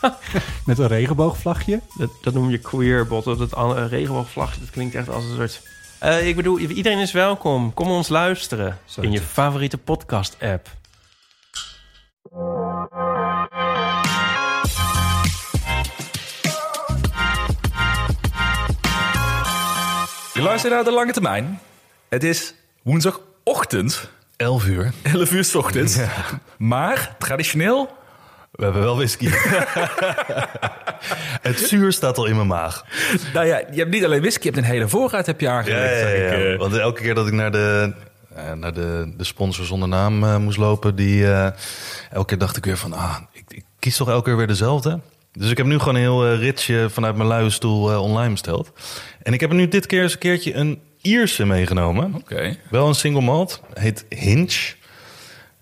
met een regenboogvlagje. Dat, dat noem je queerbot. Dat an- regenboogvlagje, dat klinkt echt als een soort... Eh, ik bedoel, iedereen is welkom. Kom ons luisteren Zo in je favoriete podcast-app. Je luistert naar de lange termijn. Het is woensdagochtend, 11 uur. 11 uur 's ochtends. Maar traditioneel, We hebben wel whisky. het zuur staat al in mijn maag. nou ja, je hebt niet alleen whisky, je hebt een hele voorraad heb je aangelegd. zag ik, eh. Want elke keer dat ik naar de, eh, naar de, de sponsor zonder naam eh, moest lopen, die, elke keer dacht ik weer van, ah, ik, ik kies toch elke keer weer dezelfde. Dus ik heb nu gewoon een heel ritje vanuit mijn luie stoel online besteld. En ik heb er nu dit keer eens een keertje een Ierse meegenomen. Oké. Wel een single malt, heet Hinge.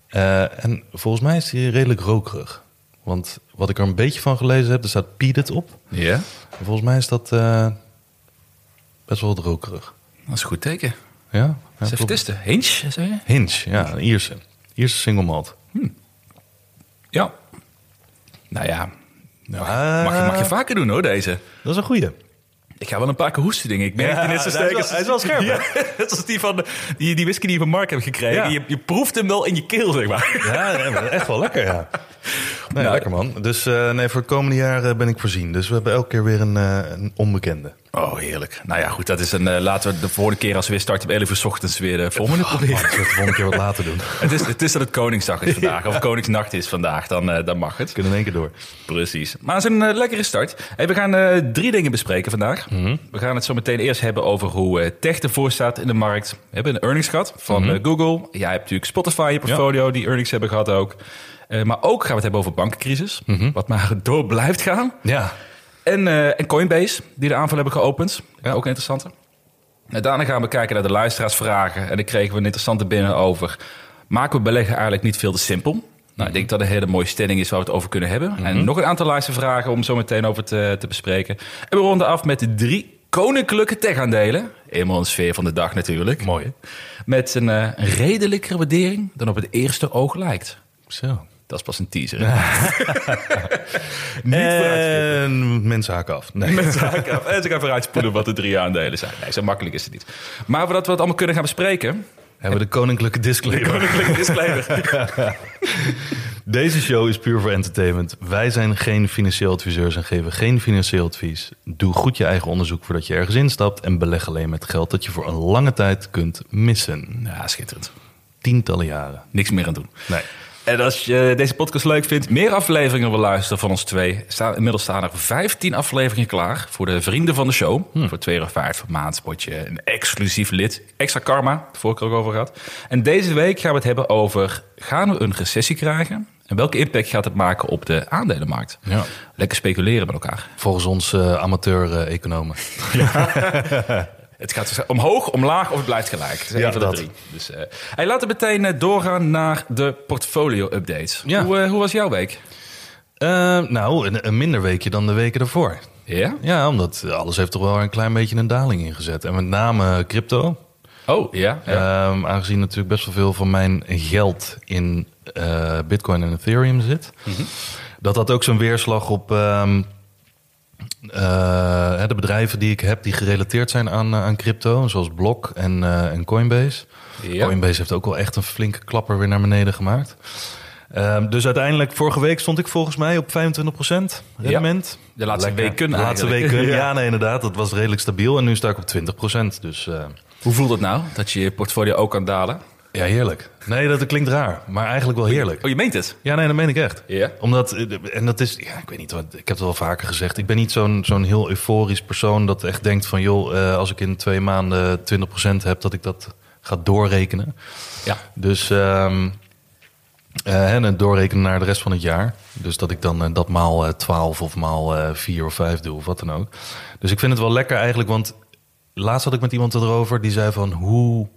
Eh, en volgens mij is die redelijk rokerig. Want wat ik er een beetje van gelezen heb, er staat peated op. Ja, En volgens mij is dat eh, best wel rokerig. dat is een goed teken. Ja? ja testen. Hinge, zei je? Hinge, ja, een Ierse. Ierse single malt. Ja. Nou ja, nou, Ah. mag, je, mag je vaker doen hoor, deze. Dat is een goeie. Ik ga wel een paar keer hoesten, denk ik. Merk Ja, net zo hij is sterk wel- hij is wel scherp? Ja, net als die, van die, die whisky die je van Mark hebt gekregen. Ja. Je, je proeft hem wel in je keel, zeg maar. Ja, echt wel lekker, ja. Nee, Nou, lekker man. Dus eh, nee, voor het komende jaar eh, ben ik voorzien. Dus we hebben elke keer weer een, eh, een onbekende. Oh, heerlijk. Nou ja, goed, dat is een. laten we de volgende keer als we weer starten op 11 uur 's ochtends weer de volgende Oh, proberen. man, ik zal het de volgende keer wat later doen. Het is, het is dat het Koningsdag is vandaag, of Koningsnacht is vandaag, dan, dan mag het. We kunnen in één keer door. Precies. Maar het is een lekkere start. Hey, we gaan drie dingen bespreken vandaag. Mhm. We gaan het zo meteen eerst hebben over hoe tech ervoor staat in de markt. We hebben een earnings gehad van Mhm. Google. Jij hebt natuurlijk Spotify in je portfolio die earnings hebben gehad ook. Eh, maar ook gaan we het hebben over bankencrisis. Mhm. Wat maar door blijft gaan. Ja. En, eh, en Coinbase, die de aanval hebben geopend. Ja. Ook een interessante. En daarna gaan we kijken naar de luisteraarsvragen. En dan kregen we een interessante binnen over... maken we beleggen eigenlijk niet veel te simpel? Nou, ik denk dat een hele mooie stelling is waar we het over kunnen hebben. En nog een aantal luistervragen om zo meteen over te, te bespreken. En we ronden af met de drie koninklijke tech-aandelen. Helemaal een sfeer van de dag natuurlijk. Mooi, hè? Met een, eh, een redelijkere waardering dan op het eerste oog lijkt. Zo. Dat is pas een teaser. Niet vooruitskippen. En mensen haken af. Nee. Met zaken af. En ze gaan vooruit spoelen wat de drie aandelen zijn. Nee, zo makkelijk is het niet. Maar voordat we het allemaal kunnen gaan bespreken... Hebben we de koninklijke disclaimer. Koninklijke disclaimer. Deze show is puur voor entertainment. Wij zijn geen financieel adviseurs en geven geen financieel advies. Doe goed je eigen onderzoek voordat je ergens instapt en beleg alleen met geld dat je voor een lange tijd kunt missen. Ja, schitterend. Tientallen jaren. Niks meer aan doen. Nee. En als je deze podcast leuk vindt, meer afleveringen wil luisteren van ons twee... Staan, inmiddels staan er 15 afleveringen klaar voor de vrienden van de show. Voor 2,5 euro per maand je een exclusief lid. Extra karma, de vorige keer ook over gehad. En deze week gaan we het hebben over... gaan we een recessie krijgen? En welke impact gaat het maken op de aandelenmarkt? Ja. Lekker speculeren met elkaar. Volgens ons eh, amateur-economen. Het gaat dus omhoog, omlaag of het blijft gelijk. Het is Ja, een van de dat. drie. Dus, eh hey, laten we meteen eh, doorgaan naar de portfolio-updates. Ja. Hoe, eh, hoe was jouw week? Nou, een, een minder weekje dan de weken daarvoor. Ja? Ja, omdat alles heeft toch wel een klein beetje een daling ingezet. En met name crypto. Oh, ja. ja. Ehm, aangezien natuurlijk best wel veel van mijn geld in Bitcoin en Ethereum zit. Dat had ook zo'n weerslag op ehm, eh, de bedrijven die ik heb die gerelateerd zijn aan, eh, aan crypto. Zoals Block en, eh, en Coinbase. Ja. Coinbase heeft ook wel echt een flinke klapper weer naar beneden gemaakt. Ehm, dus uiteindelijk, vorige week stond ik volgens mij op 25% rendement. De laatste Lekker. weken De laatste eigenlijk. weken, ja. Ja. nee, inderdaad. Dat was redelijk stabiel. En nu sta ik op 20%. Dus eh, Hoe voelt het nou, dat je je portfolio ook kan dalen? Ja, heerlijk. Nee, dat klinkt raar. Maar eigenlijk wel heerlijk. Oh, je meent het? Ja, nee, dat meen ik echt. Ja? Omdat, eh, en dat is, ja, ik weet niet, wat, ik heb het wel vaker gezegd. Ik ben niet zo'n zo'n heel euforisch persoon dat echt denkt van... joh, eh, als ik in twee maanden 20% heb, dat ik dat ga doorrekenen. Ja. Dus ehm, Eh, en het doorrekenen naar de rest van het jaar. Dus dat ik dan dat maal eh, 12 of maal eh 4 of 5 doe of wat dan ook. Dus ik vind het wel lekker eigenlijk, want laatst had ik met iemand erover die zei van hoe.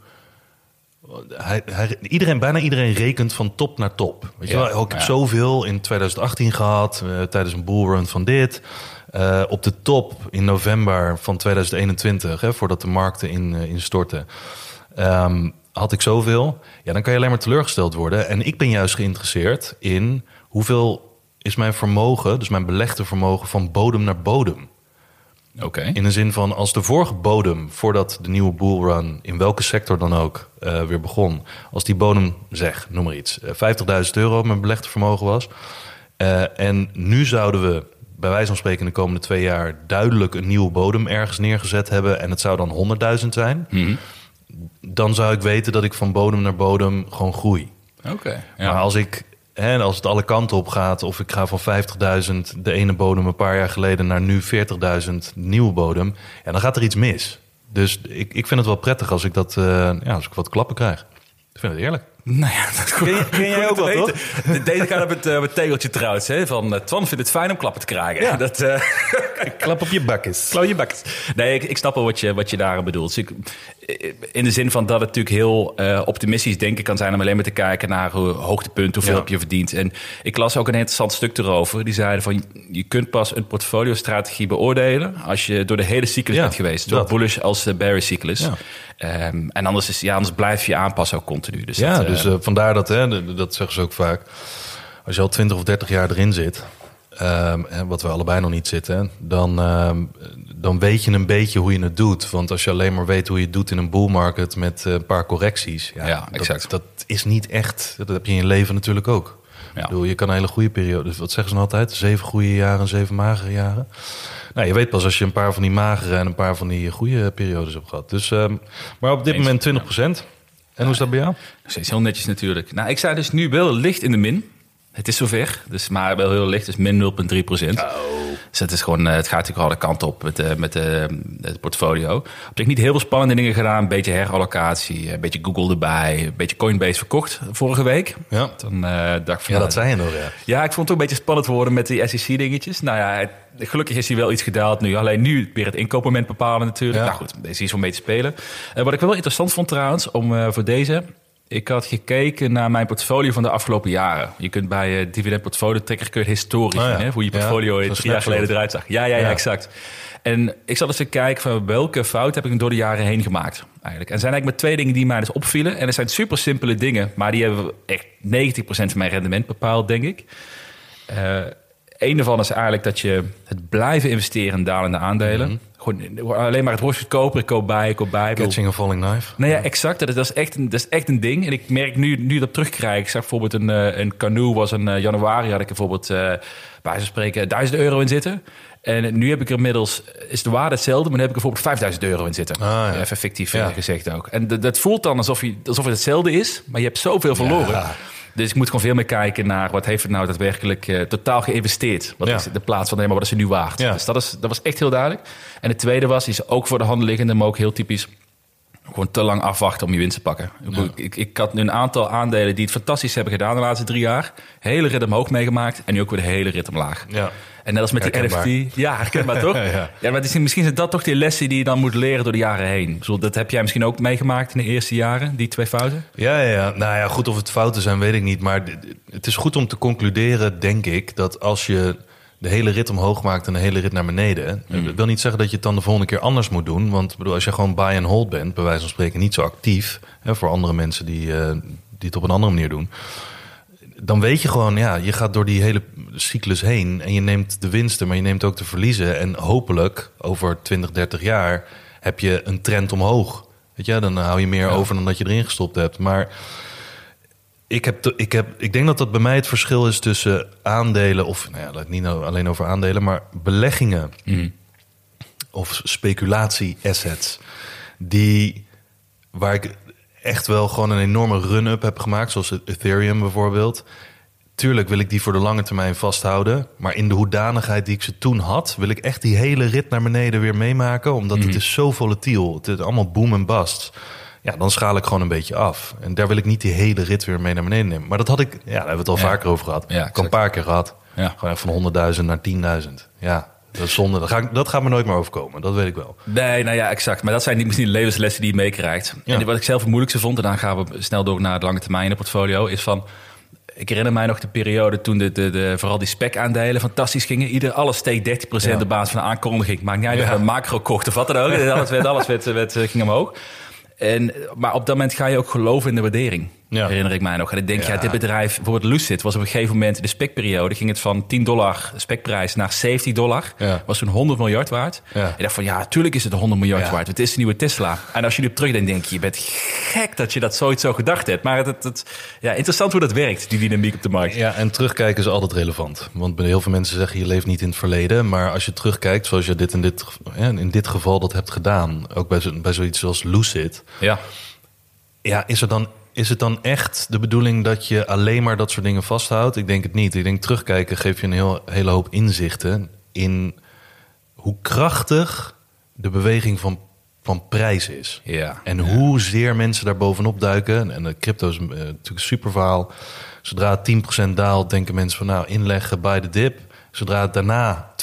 Hij, hij, iedereen, bijna iedereen rekent van top naar top. Weet je Ja, wel? Oh, ik heb ja. zoveel in 2018 gehad, eh, tijdens een bullrun van dit. Eh, op de top in november van 2021, hè, voordat de markten in, eh, instortten, ehm, had ik zoveel. Ja, dan kan je alleen maar teleurgesteld worden. En ik ben juist geïnteresseerd in hoeveel is mijn vermogen, dus mijn belegde vermogen, van bodem naar bodem. Oké. In de zin van als de vorige bodem, voordat de nieuwe bullrun, in welke sector dan ook, eh, weer begon. Als die bodem, zeg, noem maar iets, eh, 50.000 euro mijn belegde vermogen was. eh, en nu zouden we, bij wijze van spreken, in de komende twee jaar duidelijk een nieuwe bodem ergens neergezet hebben. En het zou dan 100.000 zijn. Mhm. Dan zou ik weten dat ik van bodem naar bodem gewoon groei. Oké. Maar Ja. als ik, hè, als het alle kanten op gaat, of ik ga van 50.000 de ene bodem een paar jaar geleden naar nu 40.000 nieuwe bodem, ja, dan gaat er iets mis. Dus ik, ik vind het wel prettig als ik dat, eh, ja, als ik wat klappen krijg. Ik vind het eerlijk. Nou ja, dat Ken je- ken jij ook wel, weten. Deze gaat op het, eh, het tegeltje trouwens. Hè, van eh, Twan vindt het fijn om klappen te krijgen. Ja. Dat, eh, Klap op je bakjes. Klauw je bak. Nee, ik, ik snap wel wat je, wat je daar bedoelt. Dus ik, in de zin van dat het natuurlijk heel eh, optimistisch denken kan zijn... om alleen maar te kijken naar hoe hoogtepunt, hoeveel Ja. heb je verdient. En ik las ook een interessant stuk erover. Die zeiden van, je kunt pas een portfolio-strategie beoordelen... als je door de hele cyclus Ja, bent geweest. Dat. bullish als de bearish cyclus. Ja. Ehm, en anders, is, ja, anders blijf je aanpassen ook continu. Dus Ja, dat, eh, dus eh, vandaar dat, hè, dat zeggen ze ook vaak. Als je al 20 of 30 jaar erin zit, ehm, en wat we allebei nog niet zitten, dan, ehm, dan weet je een beetje hoe je het doet. Want als je alleen maar weet hoe je het doet in een bull market met eh, een paar correcties, ja, exact. dat is niet echt. Dat heb je in je leven natuurlijk ook. Ja. Ik bedoel, je kan een hele goede periode. dus Wat zeggen ze nou altijd? Zeven goede jaren, zeven magere jaren. Nou, je weet pas als je een paar van die magere en een paar van die goede periodes hebt gehad. Dus, ehm, maar op dit Eens. moment 20% En hoe is dat bij jou? Steeds heel netjes natuurlijk. Nou, ik zei dus nu wel licht in de min. Het is zover, dus, maar wel heel licht, dus min 0,3 procent. Dus het, is gewoon, eh, het gaat natuurlijk alle kanten op met, eh, met eh, het portfolio. Op zich niet heel veel spannende dingen gedaan. Een beetje herallocatie, een beetje Google erbij. Een beetje Coinbase verkocht vorige week. Ja, Dan dacht ik van... ja nou, dat zei je nog, ja. ja, ik vond het ook een beetje spannend worden met die SEC-dingetjes. Nou ja, het- gelukkig is hij wel iets gedaald nu. Alleen nu weer het inkoopmoment bepalen natuurlijk. Ja. Nou goed, deze is om mee te spelen. Wat ik wel interessant vond trouwens, om voor deze... Ik had gekeken naar mijn portfolio van de afgelopen jaren. Je kunt bij eh dividend portfolio trekker kun je historisch Oh ja. zien, hè, hoe je Ja, portfolio drie jaar geleden eruit zag. Ja, ja, ja, Ja. exact. En ik zat eens te kijken van welke fout heb ik door de jaren heen gemaakt. Eigenlijk. En er zijn eigenlijk maar twee dingen die mij dus opvielen. En er zijn super simpele dingen, maar die hebben echt 90% van mijn rendement bepaald, denk ik. Eh een daarvan is eigenlijk dat je het blijven investeren in dalende aandelen. Mhm. Gewoon alleen maar het worstje kopen, ik koop bij, ik koop bij. Catching a falling knife. Nee, ja, exact. Dat is, dat, is echt een, dat is echt een ding. En ik merk nu, nu dat terugkrijg. Ik zag bijvoorbeeld een, eh, een canoe was in eh, januari. Had ik bijvoorbeeld, eh bij van spreken, 1000 euro in zitten. En nu heb ik er inmiddels, is de waarde hetzelfde, maar nu heb ik er bijvoorbeeld 5000 euro in zitten. Ah, ja. Even fictief Ja. gezegd ook. En dat, dat voelt dan alsof, je, alsof het hetzelfde is, maar je hebt zoveel verloren. Dus ik moet gewoon veel meer kijken naar wat heeft het nou daadwerkelijk eh, totaal geïnvesteerd. Wat Ja. is de plaats van, nee, maar wat is er nu waard? Ja. Dus dat, is, dat was echt heel duidelijk. En het tweede was, is ook voor de hand liggende, maar ook heel typisch gewoon te lang afwachten om je winst te pakken. Ik, ik had nu een aantal aandelen die het fantastisch hebben gedaan de laatste drie jaar. Hele rit omhoog meegemaakt en nu ook weer de hele rit omlaag. Ja. En net als met die Herkenbaar. NFT. Ja, herkenbaar toch? Ja, maar is, misschien zijn dat toch die lessen die je dan moet leren door de jaren heen. Bedoel, dat heb jij misschien ook meegemaakt in de eerste jaren, die twee fouten. Ja, ja, ja. Nou ja, goed of het fouten zijn, weet ik niet. Maar het is goed om te concluderen, denk ik, dat als je de hele rit omhoog maakt en de hele rit naar beneden. Dat wil niet zeggen dat je het dan de volgende keer anders moet doen. Want bedoel, als je gewoon buy and hold bent, bij wijze van spreken niet zo actief. Hè, voor andere mensen die, eh, die het op een andere manier doen. Dan weet je gewoon, ja, je gaat door die hele cyclus heen en je neemt de winsten, maar je neemt ook de verliezen. En hopelijk over 20, 30 jaar heb je een trend omhoog. Weet je, dan hou je meer over dan dat je erin gestopt hebt. Maar ik, heb, ik, heb, ik denk dat dat bij mij het verschil is tussen aandelen, of nou ja, niet nou alleen over aandelen, maar beleggingen of speculatie-assets, die waar ik echt wel gewoon een enorme run-up heb gemaakt, zoals Ethereum bijvoorbeeld. Tuurlijk wil ik die voor de lange termijn vasthouden. Maar in de hoedanigheid die ik ze toen had, wil ik echt die hele rit naar beneden weer meemaken. Omdat het is zo volatiel. Het is allemaal boom en bust. Ja, dan schaal ik gewoon een beetje af. En daar wil ik niet die hele rit weer mee naar beneden nemen. Maar dat had ik, ja, daar hebben we het al Ja. vaker over gehad. Ja, ik exact. een paar keer gehad. Ja. Gewoon echt van 100.000 naar 10.000. Ja, dat is zonde. Dat, ga ik, dat gaat me nooit meer overkomen. Dat weet ik wel. Nee, nou ja, exact. Maar dat zijn niet, misschien de levenslessen die je meekrijgt. Ja. En wat ik zelf het moeilijkste vond, en dan gaan we snel door naar het lange termijn portfolio, is van. Ik herinner mij nog de periode toen de, de, de, vooral die spec-aandelen fantastisch gingen. Ieder, alles steeg 30% Ja. op basis van een aankondiging. Maakt niet uit of Ja. je een macro kocht of wat dan ook. Alles, werd, alles werd, werd, ging omhoog. En, maar op dat moment ga je ook geloven in de waardering. Ja. Herinner ik mij nog. En ik denk, ja. Ja. dit bedrijf, bijvoorbeeld Lucid, was op een gegeven moment in de spekperiode, ging het van 10 dollar spekprijs naar 70 dollar. Ja. Was toen 100 miljard waard. Ja. Ik dacht van, ja, tuurlijk is het 100 miljard Ja. waard. Het is de nieuwe Tesla. En als je erop terugdenkt, denk je, je bent gek dat je dat zoiets zo gedacht hebt. Maar het, het, het- ja, interessant hoe dat werkt, die dynamiek op de markt. Ja, en terugkijken is altijd relevant. Want heel veel mensen zeggen je leeft niet in het verleden. Maar als je terugkijkt, zoals je dit in dit, in dit geval dat hebt gedaan. Ook bij, zo, bij zoiets als Lucid. Ja. Ja, is, er dan, is het dan echt de bedoeling dat je alleen maar dat soort dingen vasthoudt? Ik denk het niet. Ik denk terugkijken geeft je een heel, hele hoop inzichten in hoe krachtig de beweging van, van prijs is. Ja. En hoezeer mensen daar bovenop duiken. En de crypto is eh, natuurlijk een super verhaal. Zodra het 10% daalt, denken mensen van nou inleggen bij de dip. Zodra het daarna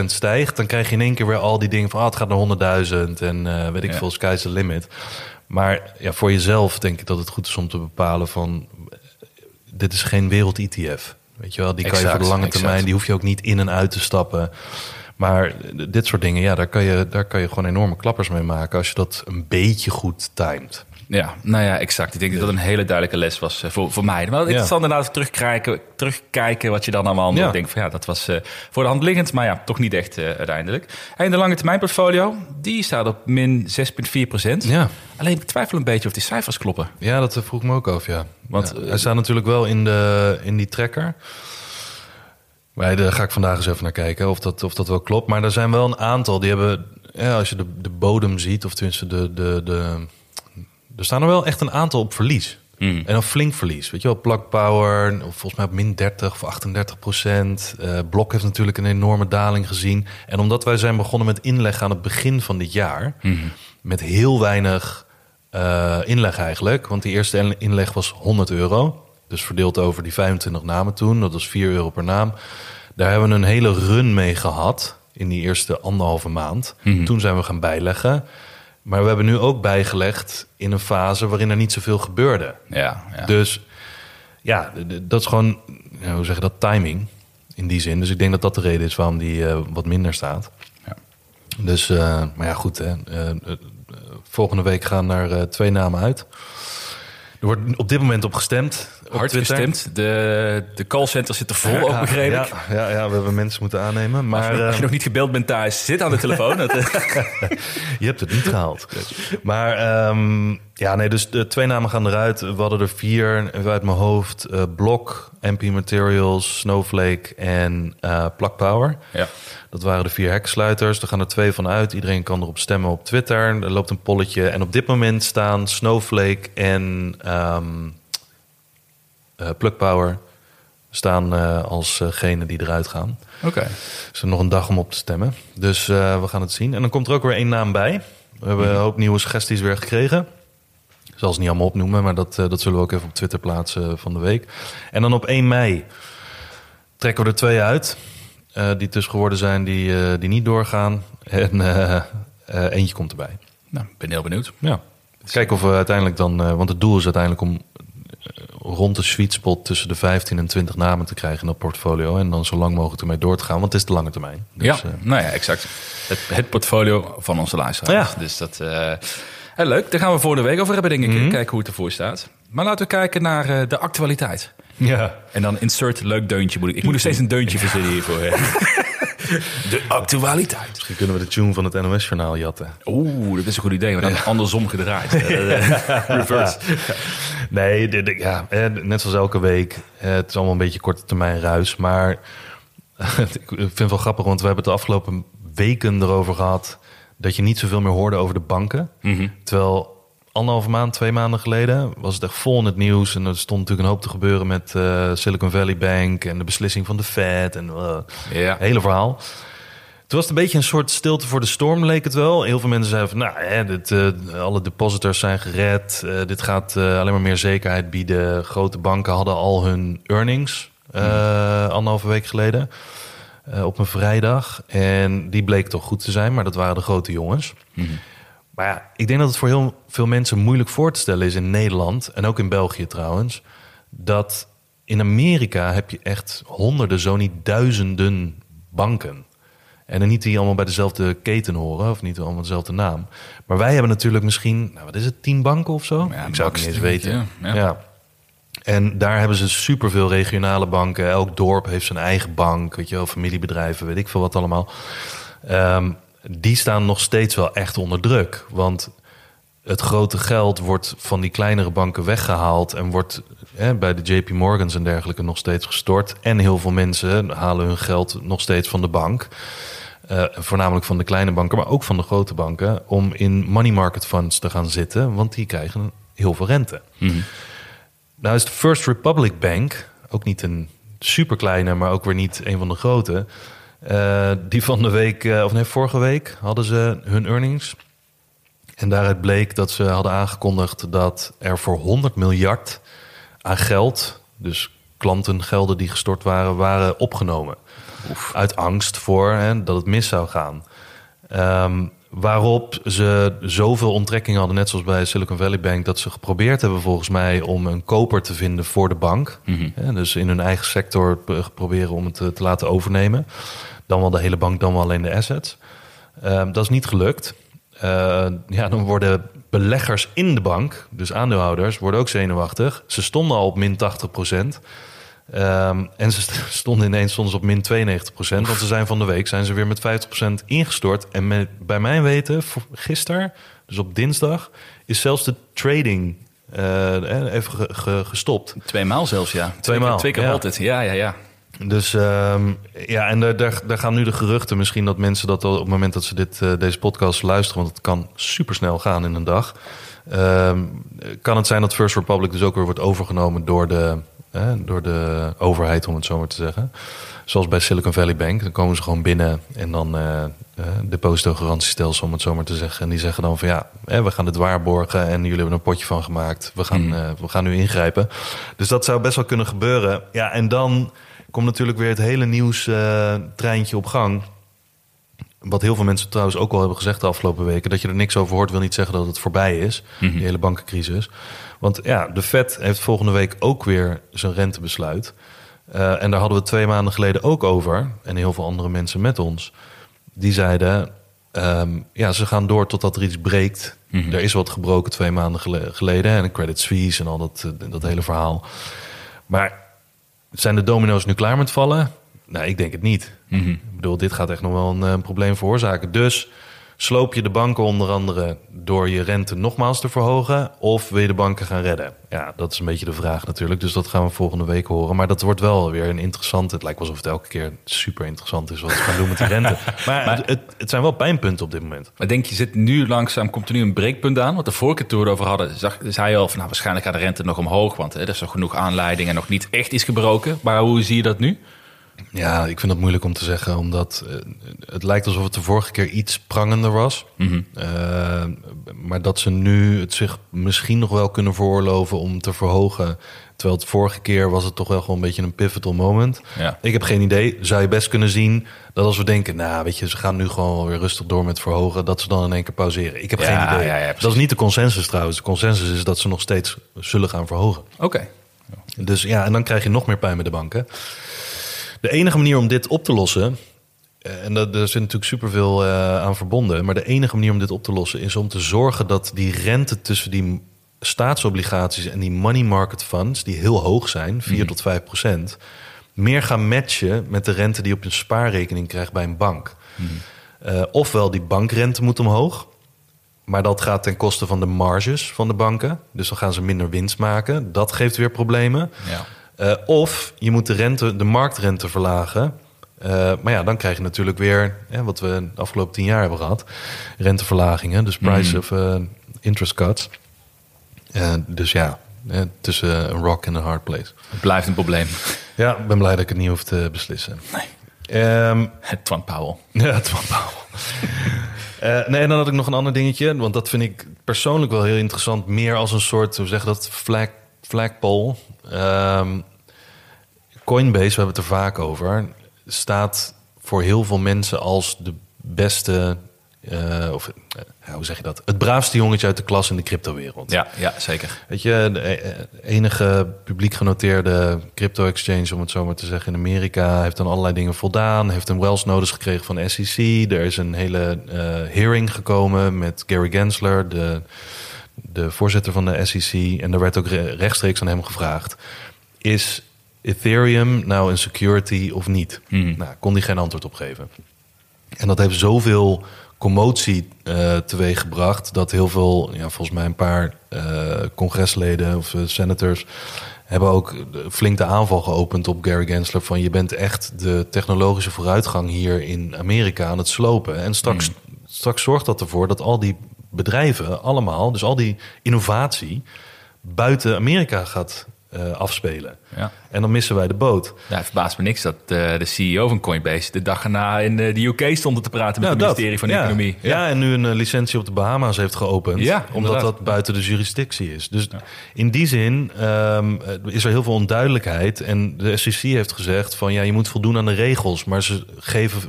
2% stijgt, dan krijg je in één keer weer al die dingen van ah, het gaat naar 100.000 en eh, weet ik Ja. veel, sky's the limit. Maar ja, voor jezelf denk ik dat het goed is om te bepalen van eh, dit is geen wereld-ETF. Weet je wel, die kan je voor de lange exact. termijn, die hoef je ook niet in en uit te stappen. Maar dit soort dingen, ja, daar kan, je, daar kan je gewoon enorme klappers mee maken als je dat een beetje goed timed. Ja, nou ja, exact. Ik denk dat dat een hele duidelijke les was eh, voor, voor mij. Maar interessant inderdaad terugkijken, terugkijken wat je dan allemaal Ja. denkt van ja, dat was eh, voor de hand liggend, maar ja, toch niet echt eh, uiteindelijk. En de lange termijn portfolio, die staat op min 6,4 procent. Ja. Alleen ik twijfel een beetje of die cijfers kloppen. Ja, dat vroeg me ook af, ja. Want, eh, hij staat natuurlijk wel in, de, in die trekker. Maar daar ga ik vandaag eens even naar kijken of dat, of dat wel klopt. Maar er zijn wel een aantal die hebben... Ja, als je de, de bodem ziet, of tenminste de, de, de... Er staan er wel echt een aantal op verlies. Mm. En een flink verlies. Weet je wel, Plug Power, volgens mij op min 30 of 38 procent. Eh, Blok heeft natuurlijk een enorme daling gezien. En omdat wij zijn begonnen met inleggen aan het begin van dit jaar... met heel weinig eh, inleg eigenlijk. Want die eerste inleg was 100 euro. Dus verdeeld over die 25 namen toen. Dat was 4 euro per naam. Daar hebben we een hele run mee gehad in die eerste anderhalve maand. Toen zijn we gaan bijleggen. Maar we hebben nu ook bijgelegd in een fase waarin er niet zoveel gebeurde. Ja, ja. Dus ja, dat is gewoon, hoe zeg je dat, timing in die zin. Dus ik denk dat dat de reden is waarom die eh, wat minder staat. Ja. Dus, eh, maar ja, goed. Hè. Eh, volgende week gaan er twee namen uit. Er wordt op dit moment op gestemd. Op Hard Twitter. gestemd. De, de callcenter zit er vol op, Ja, begreep ja, ik. Ja, ja, we hebben mensen moeten aannemen. Maar als, je, nog- als je eh, nog niet gebeld bent thuis, zit aan de telefoon. Je hebt het niet gehaald. Maar ehm, ja, nee, dus de twee namen gaan eruit. We hadden er vier uit mijn hoofd. Eh, Blok, MP Materials, Snowflake en eh Plug Power. ja. Dat waren de vier heksluiters. Er gaan er twee van uit. Iedereen kan erop stemmen op Twitter. Er loopt een polletje. En op dit moment staan Snowflake en ehm eh, Plug Power... staan eh, als gene die eruit gaan. Oké. Is er nog een dag om op te stemmen. Dus eh, we gaan het zien. En dan komt er ook weer één naam bij. We hebben een hoop nieuwe suggesties weer gekregen. Ik zal ze niet allemaal opnoemen, maar dat, eh, dat zullen we ook even op Twitter plaatsen van de week. En dan op 1 mei trekken we er twee uit. eh, die tussen geworden zijn die, eh, die niet doorgaan. En eh, eh, eentje komt erbij. Nou, ik ben heel benieuwd. Ja. Kijken of we uiteindelijk dan... eh, want het doel is uiteindelijk om eh, rond de sweet spot... tussen de 15 en 20 namen te krijgen in dat portfolio. En dan zo lang mogelijk ermee door te gaan. Want het is de lange termijn. Dus, ja, eh, nou ja, exact. Het, het portfolio van onze luisteraars. Ja. Dus dat... eh, heel leuk, daar gaan we voor de week over hebben, denk ik. Mhm. Kijken hoe het ervoor staat. Maar laten we kijken naar eh, de actualiteit. ja. En dan insert leuk deuntje. Moet ik, ik moet nog steeds een deuntje verzinnen hiervoor. De actualiteit. Misschien kunnen we de tune van het NOS-journaal jatten. Oeh, dat is een goed idee. Maar dan andersom gedraaid. Eh, Reverse. Nee, ja, eh, net zoals elke week. eh, Het is allemaal een beetje korte termijn ruis. Maar ik vind het wel grappig, want we hebben het de afgelopen weken erover gehad... dat je niet zoveel meer hoorde over de banken. Mhm. Terwijl anderhalve maand, twee maanden geleden... was het echt vol in het nieuws. En er stond natuurlijk een hoop te gebeuren met eh, Silicon Valley Bank... en de beslissing van de Fed en eh, Ja. het hele verhaal. Toen was het een beetje een soort stilte voor de storm, leek het wel. Heel veel mensen zeiden van, nou, hè, dit, eh, alle depositors zijn gered. Dit gaat alleen maar meer zekerheid bieden. Grote banken hadden al hun earnings eh anderhalve week geleden op een vrijdag. En die bleek toch goed te zijn, maar dat waren de grote jongens. Maar ja, ik denk dat het voor heel veel mensen moeilijk voor te stellen is in Nederland... en ook in België trouwens... dat in Amerika heb je echt honderden, zo niet duizenden banken... En dan niet die allemaal bij dezelfde keten horen, of niet allemaal dezelfde naam. Maar wij hebben natuurlijk misschien, nou, wat is het, tien banken of zo? Ja, ik zou het niet eens weten. ja. Ja. Ja. En daar hebben ze superveel regionale banken. Elk dorp heeft zijn eigen bank, weet je wel, familiebedrijven, weet ik veel wat allemaal. Ehm, die staan nog steeds wel echt onder druk. Want het grote geld wordt van die kleinere banken weggehaald en wordt hè, bij de JP Morgans en dergelijke nog steeds gestort. En heel veel mensen halen hun geld nog steeds van de bank. Eh, voornamelijk van de kleine banken, maar ook van de grote banken, om in money market funds te gaan zitten, want die krijgen heel veel rente. Nou is de First Republic Bank, ook niet een superkleine, maar ook weer niet een van de grote. Eh, die van de week, eh, of nee, vorige week hadden ze hun earnings. En daaruit bleek dat ze hadden aangekondigd dat er voor 100 miljard aan geld, dus klantengelden die gestort waren, waren opgenomen. Uit angst voor hè, dat het mis zou gaan. Ehm, waarop ze zoveel onttrekking hadden, net zoals bij Silicon Valley Bank, dat ze geprobeerd hebben volgens mij om een koper te vinden voor de bank. Hè, dus in hun eigen sector proberen om het te, te laten overnemen. Dan wel de hele bank, dan wel alleen de assets. Ehm, dat is niet gelukt. Eh, ja, dan worden beleggers in de bank, dus aandeelhouders, worden ook zenuwachtig. Ze stonden al op min 80 procent. Ehm, en ze st- stonden ineens stonden ze op min 92% Want ze zijn van de week zijn ze weer met 50% ingestort. En met, bij mijn weten, gisteren, dus op dinsdag, is zelfs de trading eh, even ge- ge- gestopt. Twee maal zelfs, ja. Twee maal, keer- Twee keer ja. altijd. Ja, ja, ja. Dus ehm, ja, en daar, daar, daar gaan nu de geruchten. Misschien dat mensen dat op het moment dat ze dit, eh, deze podcast luisteren, want het kan supersnel gaan in een dag. ehm, kan het zijn dat First Republic dus ook weer wordt overgenomen door de, door de overheid, om het zo maar te zeggen. Zoals bij Silicon Valley Bank. Dan komen ze gewoon binnen en dan eh, depositogarantiestelsel, om het zo maar te zeggen. En die zeggen dan van ja, hè, we gaan dit waarborgen en jullie hebben er een potje van gemaakt. We gaan, eh, we gaan nu ingrijpen. Dus dat zou best wel kunnen gebeuren. Ja, en dan komt natuurlijk weer het hele nieuws treintje op gang. Wat heel veel mensen trouwens ook al hebben gezegd de afgelopen weken. Dat je er niks over hoort, wil niet zeggen dat het voorbij is. Die hele bankencrisis. Want ja, de Fed heeft volgende week ook weer zijn rentebesluit. Eh, en daar hadden we twee maanden geleden ook over. En heel veel andere mensen met ons. Die zeiden, ehm, ja, ze gaan door totdat er iets breekt. Er is wat gebroken twee maanden gele- geleden. En Credit Suisse en al dat, eh, dat hele verhaal. Maar zijn de domino's nu klaar met vallen? Nou, ik denk het niet. Ik bedoel, dit gaat echt nog wel een, eh, probleem veroorzaken. Dus sloop je de banken onder andere door je rente nogmaals te verhogen... of wil je de banken gaan redden? Ja, dat is een beetje de vraag natuurlijk. Dus dat gaan we volgende week horen. Maar dat wordt wel weer een interessante... Het lijkt alsof het elke keer super interessant is wat ze gaan doen met die rente. Maar, het, het, het zijn wel pijnpunten op dit moment. Maar denk je, zit nu langzaam, komt er nu een breekpunt aan? Want de vorige keer toen we het over hadden, zag, zei je al van, nou, waarschijnlijk gaat de rente nog omhoog, want hè, er is nog genoeg aanleiding en nog niet echt iets gebroken. Maar hoe zie je dat nu? Ja, ik vind dat moeilijk om te zeggen, omdat eh, het lijkt alsof het de vorige keer iets prangender was. Eh, maar dat ze nu het zich misschien nog wel kunnen veroorloven om te verhogen. Terwijl het vorige keer was het toch wel gewoon een beetje een pivotal moment. Ja. Ik heb geen idee. Zou je best kunnen zien dat als we denken, nou weet je, ze gaan nu gewoon weer rustig door met verhogen, dat ze dan in één keer pauzeren. Ik heb Ja, geen idee. ja, dat is niet de consensus trouwens. De consensus is dat ze nog steeds zullen gaan verhogen. Oké. Dus ja, en dan krijg je nog meer pijn met de banken. De enige manier om dit op te lossen, eh, en dat, er zit natuurlijk superveel eh aan verbonden, maar de enige manier om dit op te lossen is om te zorgen dat die rente tussen die staatsobligaties en die money market funds, die heel hoog zijn, 4 tot 5 procent, meer gaan matchen met de rente die je op je spaarrekening krijgt bij een bank. Eh, ofwel die bankrente moet omhoog, maar dat gaat ten koste van de marges van de banken. Dus dan gaan ze minder winst maken. Dat geeft weer problemen. Ja. Eh, of je moet de, rente, de marktrente verlagen. Eh, maar ja, dan krijg je natuurlijk weer hè, wat we de afgelopen tien jaar hebben gehad: renteverlagingen, dus price of eh, interest cuts. Dus ja, tussen een rock en een hard place. Het blijft een probleem. Ja, ik ben blij dat ik het niet hoef te beslissen. Ehm, Twan Powell. Ja, Twan Powell. Nee, en dan had ik nog een ander dingetje. Want dat vind ik persoonlijk wel heel interessant. Meer als een soort, hoe zeg je dat, flag, flagpole. Ehm, Coinbase, we hebben het er vaak over... staat voor heel veel mensen als de beste... eh, of eh, hoe zeg je dat? Het braafste jongetje uit de klas in de cryptowereld. Ja, ja, zeker. Weet je, de eh, enige publiek genoteerde crypto-exchange, om het zo maar te zeggen, in Amerika, heeft aan allerlei dingen voldaan, heeft een Wells notice gekregen van SEC. Er is een hele eh, hearing gekomen met Gary Gensler, de, de voorzitter van de SEC. En daar werd ook re- rechtstreeks aan hem gevraagd: is Ethereum nou een security of niet? Mhm. Nou, kon hij geen antwoord op geven. En dat heeft zoveel commotie eh teweeggebracht dat heel veel, ja, volgens mij een paar eh, congresleden of eh, senators hebben ook flink de aanval geopend op Gary Gensler van je bent echt de technologische vooruitgang hier in Amerika aan het slopen. En straks, straks zorgt dat ervoor dat al die bedrijven allemaal, dus al die innovatie buiten Amerika gaat eh, afspelen. Ja. En dan missen wij de boot. Ja, het verbaast me niks dat eh, de CEO van Coinbase de dag erna in eh, de UK stond te praten met Nou, het ministerie van ja. Economie. Ja. en nu een licentie op de Bahama's heeft geopend. Ja, omdat inderdaad. dat buiten de jurisdictie is. Dus in die zin ehm, eh, is er heel veel onduidelijkheid. En de SEC heeft gezegd van ja, je moet voldoen aan de regels. Maar ze geven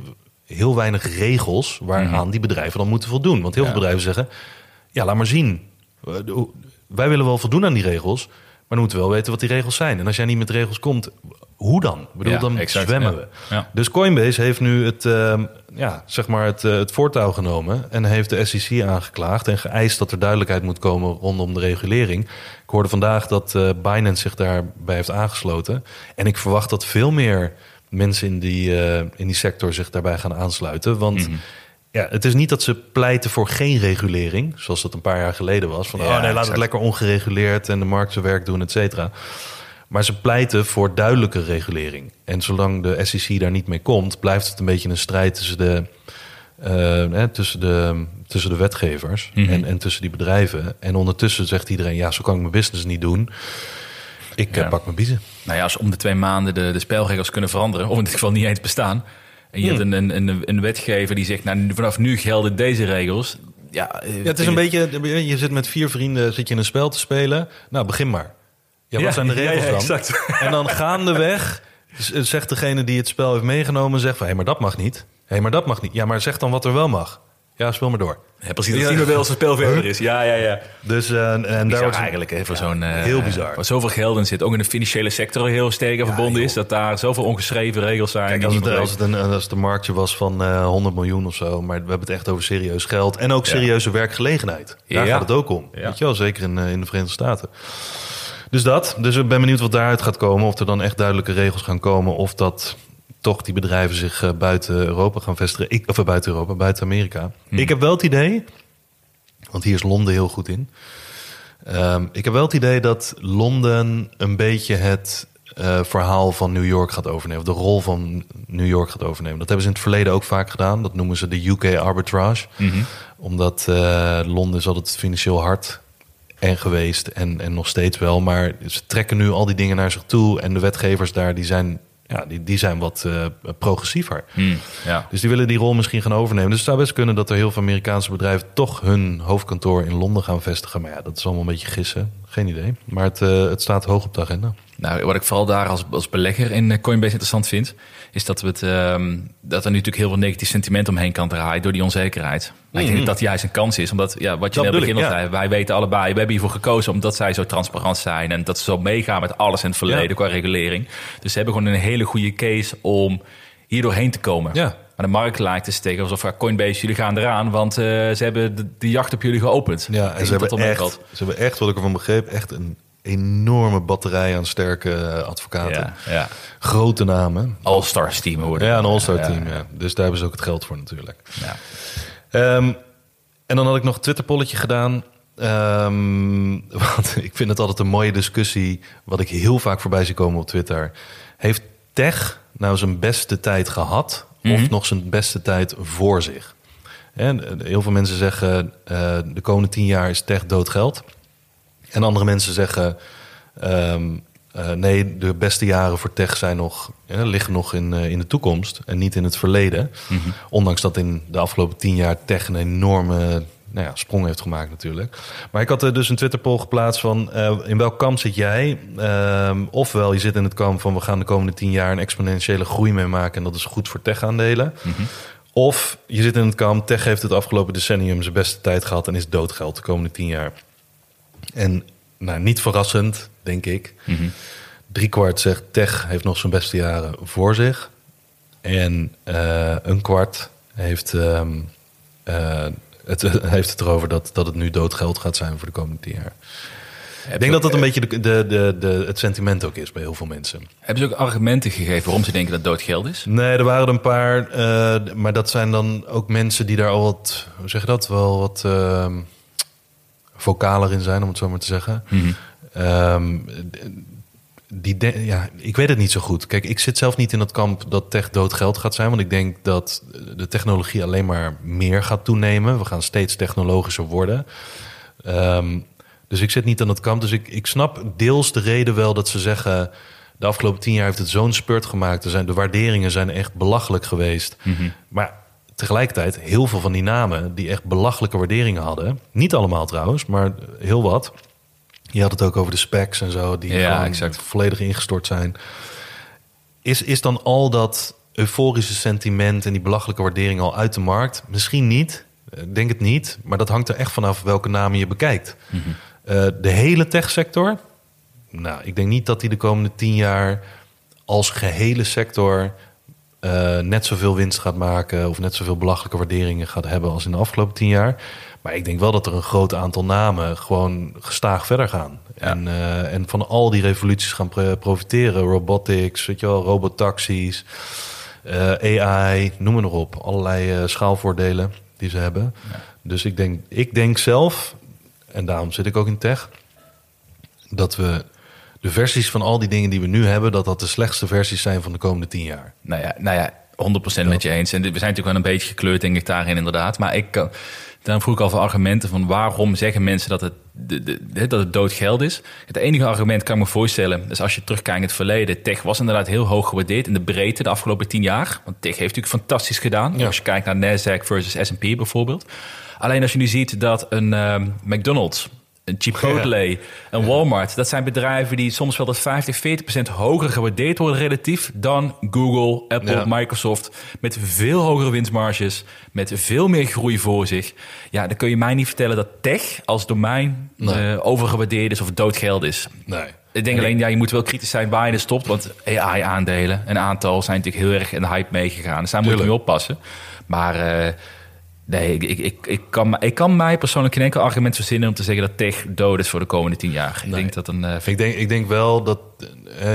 heel weinig regels waaraan die bedrijven dan moeten voldoen. Want heel veel bedrijven zeggen, ja, laat maar zien. Eh, Wij willen wel voldoen aan die regels. Maar dan moeten we wel weten wat die regels zijn. En als jij niet met regels komt, hoe dan? Ik bedoel, Ja, dan exact, zwemmen ja. we. Ja. Dus Coinbase heeft nu het, ehm, ja, zeg maar het, eh, het voortouw genomen en heeft de SEC aangeklaagd en geëist dat er duidelijkheid moet komen rondom de regulering. Ik hoorde vandaag dat eh, Binance zich daarbij heeft aangesloten. En ik verwacht dat veel meer mensen in die, eh, in die sector zich daarbij gaan aansluiten. Want ja, het is niet dat ze pleiten voor geen regulering, zoals dat een paar jaar geleden was. Van Ja, oh nee, laat exact. het lekker ongereguleerd en de markt zijn werk doen, et cetera. Maar ze pleiten voor duidelijke regulering. En zolang de SEC daar niet mee komt, blijft het een beetje een strijd tussen de, eh, hè, tussen de, tussen de wetgevers Mhm. en, en tussen die bedrijven. En ondertussen zegt iedereen, ja, zo kan ik mijn business niet doen. Ik eh, Ja. pak mijn biezen. Nou ja, als om de twee maanden de, de spelregels kunnen veranderen, of in dit geval niet eens bestaan. En je Hmm. hebt een, een, een, een wetgever die zegt, nou, vanaf nu gelden deze regels. Ja, eh, Ja, het is een beetje, je zit met vier vrienden zit je in een spel te spelen. Nou, begin maar. Ja, wat Ja, zijn de ja, regels ja, dan? exact. En dan gaandeweg zegt degene die het spel heeft meegenomen... zegt van, hé, maar dat mag niet. Hé, maar dat mag niet. Ja, maar zeg dan wat er wel mag. Ja, speel maar door. Ja, precies. Dat zien we wel als een spel verder is. Ja, ja, ja. Dus, eh, en daar wordt eigenlijk, hè, voor zo'n... eh, heel bizar. Waar zoveel geld in zit. Ook in de financiële sector heel sterk aan verbonden is. Dat daar zoveel ongeschreven regels zijn. Kijk, als het, als, het een, als het een marktje was van eh 100 miljoen of zo... maar we hebben het echt over serieus geld... en ook serieuze werkgelegenheid. Daar gaat het ook om. Ja. Weet je wel, zeker in, in de Verenigde Staten. Dus dat. Dus ik ben benieuwd wat daaruit gaat komen. Of er dan echt duidelijke regels gaan komen... of dat toch die bedrijven zich eh, buiten Europa gaan vestigen. Ik, of eh, buiten Europa, buiten Amerika. Hm. Ik heb wel het idee... want hier is Londen heel goed in... Ehm, ik heb wel het idee dat Londen een beetje het eh, verhaal van New York gaat overnemen. Of de rol van New York gaat overnemen. Dat hebben ze in het verleden ook vaak gedaan. Dat noemen ze de UK arbitrage. Mhm. Omdat Londen is altijd financieel hard en geweest en, en nog steeds wel. Maar ze trekken nu al die dingen naar zich toe. En de wetgevers daar die zijn, ja, die, die zijn wat eh, progressiever. Hm, ja. Dus die willen die rol misschien gaan overnemen. Dus het zou best kunnen dat er heel veel Amerikaanse bedrijven toch hun hoofdkantoor in Londen gaan vestigen. Maar ja, dat is allemaal een beetje gissen. Geen idee. Maar het, eh, het staat hoog op de agenda. Nou, wat ik vooral daar als, als belegger in eh, Coinbase interessant vind, is dat, we het, ehm, dat er nu natuurlijk heel veel negatief sentiment omheen kan draaien door die onzekerheid. Maar ik denk dat dat juist een kans is, omdat ja, wat je net begin al ja. zei, wij weten allebei, we hebben hiervoor gekozen omdat zij zo transparant zijn en dat ze zo meegaan met alles in het verleden Ja. qua regulering. Dus ze hebben gewoon een hele goede case om hier doorheen te komen. Ja. Maar de markt lijkt te steken alsof Coinbase, jullie gaan eraan, want eh, ze hebben de, de jacht op jullie geopend. Ja, en ze hebben, echt, ze hebben echt, wat ik ervan begreep, echt een enorme batterij aan sterke eh, advocaten. Ja, ja. Grote namen. All-Stars team worden. Ja, een all-star team. Ja. Dus daar hebben ze ook het geld voor natuurlijk. ja. Ehm, en dan had ik nog een Twitter-polletje gedaan. Ehm, want ik vind het altijd een mooie discussie. Wat ik heel vaak voorbij zie komen op Twitter. Heeft Tech nou zijn beste tijd gehad? Of nog zijn beste tijd voor zich? En heel veel mensen zeggen... eh, de komende tien jaar is Tech dood geld. En andere mensen zeggen... ehm, eh, nee, de beste jaren voor tech zijn nog, liggen nog in, eh, in de toekomst en niet in het verleden. Ondanks dat in de afgelopen tien jaar tech een enorme nou ja, sprong heeft gemaakt natuurlijk. Maar ik had er dus een Twitter-poll geplaatst van... eh, in welk kamp zit jij? Ehm, ofwel je zit in het kamp van... we gaan de komende tien jaar een exponentiële groei mee maken... en dat is goed voor tech-aandelen. Of je zit in het kamp... tech heeft het afgelopen decennium zijn beste tijd gehad... en is doodgeld de komende tien jaar. En nou, niet verrassend, denk ik. Driekwart zegt tech heeft nog zijn beste jaren voor zich. En eh, een kwart heeft, ehm, eh, het, heeft het erover dat, dat het nu doodgeld gaat zijn voor de komende tien jaar. Ik denk dat dat een beetje de, de, de, de, het sentiment ook is bij heel veel mensen. Hebben ze ook argumenten gegeven waarom ze denken dat dood geld is? Nee, er waren er een paar. eh, maar dat zijn dan ook mensen die daar al wat, hoe zeg je dat, wel wat ehm, vocaler in zijn, om het zo maar te zeggen. Ehm, die de- ja, ik weet het niet zo goed. Kijk, ik zit zelf niet in het kamp dat tech dood geld gaat zijn. Want ik denk dat de technologie alleen maar meer gaat toenemen. We gaan steeds technologischer worden. Ehm, dus ik zit niet aan het kamp. Dus ik, ik snap deels de reden wel dat ze zeggen... de afgelopen tien jaar heeft het zo'n spurt gemaakt. Er zijn, de waarderingen zijn echt belachelijk geweest. Maar tegelijkertijd heel veel van die namen... die echt belachelijke waarderingen hadden. Niet allemaal trouwens, maar heel wat. Je had het ook over de specs en zo... die Ja, exact. volledig ingestort zijn. Is, is dan al dat euforische sentiment en die belachelijke waardering al uit de markt? Misschien niet. Ik denk het niet. Maar dat hangt er echt vanaf welke namen je bekijkt. Eh, de hele techsector? Nou, ik denk niet dat die de komende tien jaar als gehele sector eh, net zoveel winst gaat maken of net zoveel belachelijke waarderingen gaat hebben als in de afgelopen tien jaar. Maar ik denk wel dat er een groot aantal namen gewoon gestaag verder gaan. En, eh, en van al die revoluties gaan profiteren. Robotics, weet je wel, robotaxis, eh, AI, noem maar op. Allerlei schaalvoordelen die ze hebben. Dus ik denk, ik denk zelf, en daarom zit ik ook in tech, dat we de versies van al die dingen die we nu hebben, dat dat de slechtste versies zijn van de komende tien jaar. Nou ja, nou ja 100% met je eens. En we zijn natuurlijk wel een beetje gekleurd, denk ik, daarin inderdaad. Maar ik, kan- daarom vroeg ik al voor argumenten van waarom zeggen mensen dat het, de, de, dat het dood geld is. Het enige argument kan ik me voorstellen, is als je terugkijkt in het verleden. Tech was inderdaad heel hoog gewaardeerd in de breedte de afgelopen tien jaar. Want tech heeft natuurlijk fantastisch gedaan. Ja. Als je kijkt naar Nasdaq versus S&P bijvoorbeeld. Alleen als je nu ziet dat een ehm, McDonald's, een Chipotle, een Walmart... dat zijn bedrijven die soms wel tot 50, 40 procent hoger gewaardeerd worden relatief... dan Google, Apple, Ja. Microsoft... met veel hogere winstmarges, met veel meer groei voor zich. Ja, dan kun je mij niet vertellen dat tech als domein Nee. eh, overgewaardeerd is of doodgeld is. Nee. Ik denk alleen, ja, je moet wel kritisch zijn waar je er stopt. Want AI-aandelen, een aantal zijn natuurlijk heel erg in de hype meegegaan. Dus daar moet je mee oppassen. Maar eh, nee, ik, ik, ik, ik, kan, ik kan mij persoonlijk geen enkel argument verzinnen... om te zeggen dat tech dood is voor de komende tien jaar. Ik Nee. denk dat een... eh, Ik denk, ik denk wel dat eh,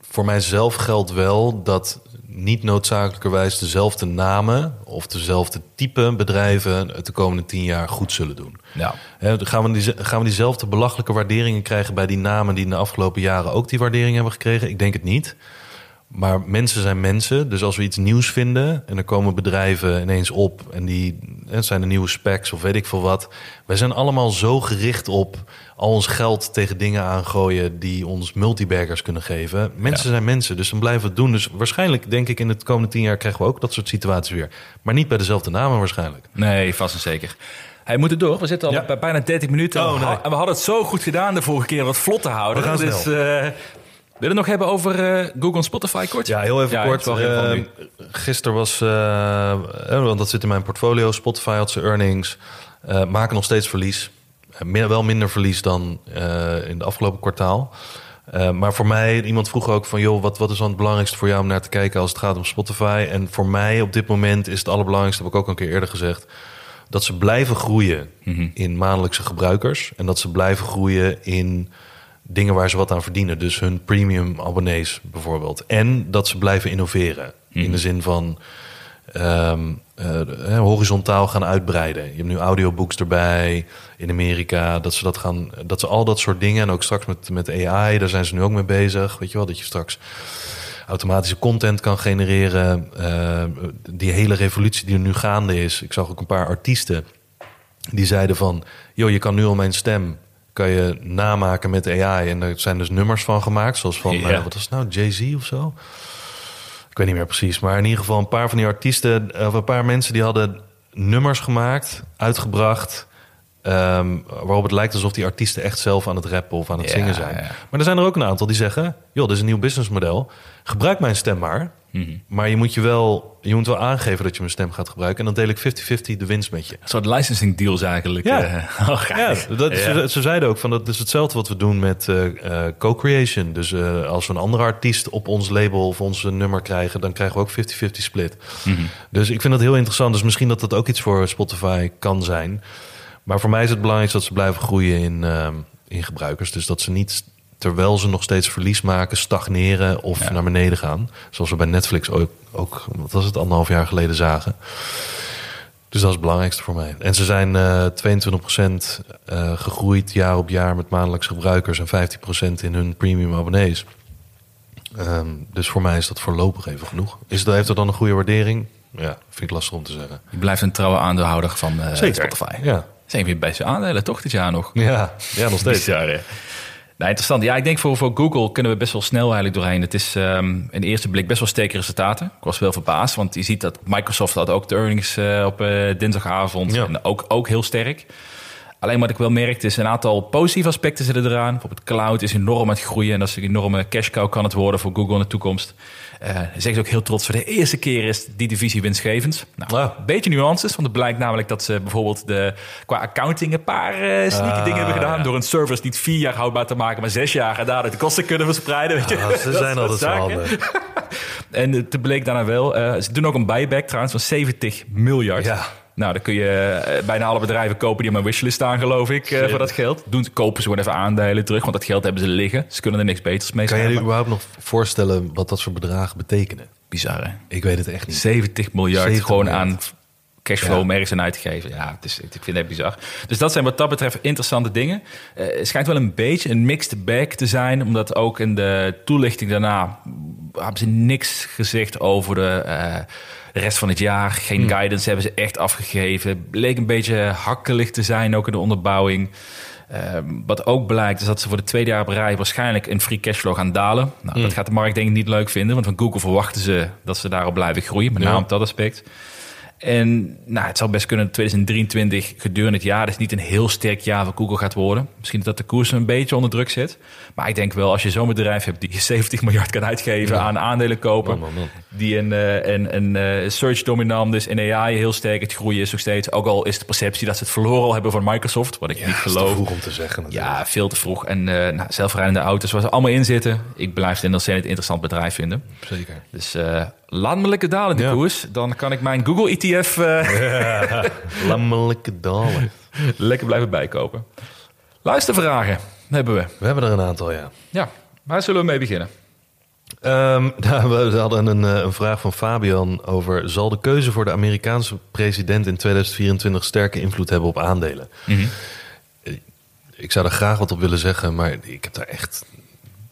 voor mijzelf geldt wel dat niet noodzakelijkerwijs dezelfde namen of dezelfde type bedrijven het de komende tien jaar goed zullen doen. ja. Gaan, we die, gaan we diezelfde belachelijke waarderingen krijgen bij die namen die in de afgelopen jaren ook die waardering hebben gekregen? Ik denk het niet. Maar mensen zijn mensen. Dus als we iets nieuws vinden en er komen bedrijven ineens op en die het zijn de nieuwe specs of weet ik veel wat. Wij zijn allemaal zo gericht op al ons geld tegen dingen aangooien die ons multibaggers kunnen geven. Mensen zijn mensen, dus dan blijven we het doen. Dus waarschijnlijk denk ik in het komende tien jaar krijgen we ook dat soort situaties weer. Maar niet bij dezelfde namen waarschijnlijk. Nee, vast en zeker. Hij moet er door. We zitten al Ja. bij bijna 30 minuten. Oh, En we nee. ha- En we hadden het zo goed gedaan de vorige keer het vlot te houden. Dus, snel. Wil je het nog hebben over eh, Google en Spotify kort? Ja, heel even Ja, kort. Uh, gisteren was, eh, want dat zit in mijn portfolio. Spotify had zijn earnings. eh, maken nog steeds verlies. Meer, wel minder verlies dan eh, in de afgelopen kwartaal. Eh, maar voor mij, iemand vroeg ook van... joh, wat, wat is dan het belangrijkste voor jou om naar te kijken... als het gaat om Spotify? En voor mij op dit moment is het allerbelangrijkste... heb ik ook een keer eerder gezegd... dat ze blijven groeien in maandelijkse gebruikers... en dat ze blijven groeien in dingen waar ze wat aan verdienen. Dus hun premium abonnees bijvoorbeeld. En dat ze blijven innoveren. In de zin van ehm, eh, horizontaal gaan uitbreiden. Je hebt nu audiobooks erbij in Amerika. Dat ze, dat gaan, dat ze al dat soort dingen... en ook straks met, met AI, daar zijn ze nu ook mee bezig. Weet je wel, dat je straks automatische content kan genereren. Eh, die hele revolutie die er nu gaande is. Ik zag ook een paar artiesten die zeiden van... joh, je kan nu al mijn stem kan je namaken met AI. En er zijn dus nummers van gemaakt, zoals van, Ja. eh, wat was het nou, Jay-Z of zo? Ik weet niet meer precies, maar in ieder geval een paar van die artiesten, of een paar mensen die hadden nummers gemaakt, uitgebracht. ehm, waarop het lijkt alsof die artiesten echt zelf aan het rappen of aan het Ja, zingen zijn. ja. Maar er zijn er ook een aantal die zeggen: joh, dit is een nieuw businessmodel. Gebruik mijn stem maar. Mhm. Maar je moet, je, wel, je moet wel aangeven dat je mijn stem gaat gebruiken. En dan deel ik 50-50 de winst met je. Een soort licensing deals eigenlijk. Ja. eh. oh, Ja, dat, Ja. Ze, ze zeiden ook van dat is hetzelfde wat we doen met eh, eh, co-creation. Dus als we een andere artiest op ons label of ons nummer krijgen, dan krijgen we ook 50-50 split. Mhm. Dus ik vind dat heel interessant. Dus misschien dat dat ook iets voor Spotify kan zijn. Maar voor mij is het belangrijk dat ze blijven groeien in, in gebruikers. Dus dat ze niet, terwijl ze nog steeds verlies maken, stagneren of Ja. naar beneden gaan. Zoals we bij Netflix ook, ook, wat was het, anderhalf jaar geleden zagen. Dus dat is het belangrijkste voor mij. En ze zijn eh 22% eh, gegroeid jaar op jaar met maandelijks gebruikers en 15% in hun premium abonnees. Ehm, dus voor mij is dat voorlopig even genoeg. Is dat, heeft dat dan een goede waardering? Ja, vind ik lastig om te zeggen. Je blijft een trouwe aandeelhouder van eh, Spotify. Ja, Zijn weer beste aandelen toch dit jaar nog? ja, ja nog steeds. Bizar, hè? Nou, interessant. Ja, ik denk voor, voor Google kunnen we best wel snel eigenlijk doorheen. Het is ehm in de eerste blik best wel sterke resultaten. Ik was wel verbaasd, want je ziet dat Microsoft had ook de earnings eh, op eh, dinsdagavond. Ja. En ook, ook heel sterk. Alleen wat ik wel merkte is een aantal positieve aspecten zitten eraan. Bijvoorbeeld cloud is enorm aan het groeien. En dat is een enorme cash cow kan het worden voor Google in de toekomst. Eh zeggen ze ook heel trots. Voor de eerste keer is die divisie winstgevend. Nou, Ja. een beetje nuances. Want het blijkt namelijk dat ze bijvoorbeeld de, qua accounting een paar eh sneaky Ah, dingen hebben gedaan. ja. Door een service niet vier jaar houdbaar te maken, maar zes jaar. En daardoor de kosten kunnen verspreiden. Weet je? Ja, ze zijn altijd zo handig. En het bleek daarna wel. eh, ze doen ook een buyback trouwens van 70 miljard. Ja. Nou, dan kun je eh, bijna alle bedrijven kopen die op mijn wishlist staan, geloof ik, eh, voor dat geld. Doen, ze- kopen ze gewoon even aandelen terug, want dat geld hebben ze liggen. Ze kunnen er niks beters mee Kan je je überhaupt nog voorstellen wat dat soort bedragen betekenen? Bizar, hè? Ik weet het echt niet. 70 miljard 70 gewoon miljard. aan cashflow Ja. om ergens aan uit te geven. Ja, het is, ik vind het bizar. Dus dat zijn wat dat betreft interessante dingen. Eh, het schijnt wel een beetje een mixed bag te zijn, omdat ook in de toelichting daarna hebben ze niks gezegd over de, eh, de rest van het jaar. Geen Hmm. guidance hebben ze echt afgegeven. Bleek een beetje hakkelig te zijn, ook in de onderbouwing. Ehm, wat ook blijkt is dat ze voor de tweede jaar op rij waarschijnlijk een free cashflow gaan dalen. Nou, Hmm. Dat gaat de markt denk ik niet leuk vinden, want van Google verwachten ze dat ze daarop blijven groeien, met Ja. name op dat aspect. En nou, het zou best kunnen dat 2023 gedurende het jaar dus niet een heel sterk jaar voor Google gaat worden. Misschien dat de koers een beetje onder druk zit. Maar ik denk wel, als je zo'n bedrijf hebt die 70 miljard kan uitgeven Ja. aan aandelen kopen. Man, man, man. Die een, eh, een, een eh, search dominant is en AI heel sterk. Het groeien is nog steeds. Ook al is de perceptie dat ze het verloren al hebben van Microsoft. Wat ik niet is te geloof. vroeg om te zeggen. natuurlijk. Ja, veel te vroeg. En eh nou, zelfrijdende auto's waar ze allemaal in zitten. Ik blijf het een ontzettend interessant bedrijf vinden. zeker. Dus laat me lekker dalen de Ja. koers. Dan kan ik mijn Google ETF eh, Lammelijke dalen. lekker blijven bijkopen. Luistervragen hebben we. We hebben er een aantal, ja. Ja, waar zullen we mee beginnen? Ehm, nou, we hadden een, eh, een vraag van Fabian over... zal de keuze voor de Amerikaanse president in 2024 sterke invloed hebben op aandelen? Ik zou er graag wat op willen zeggen, maar ik heb daar echt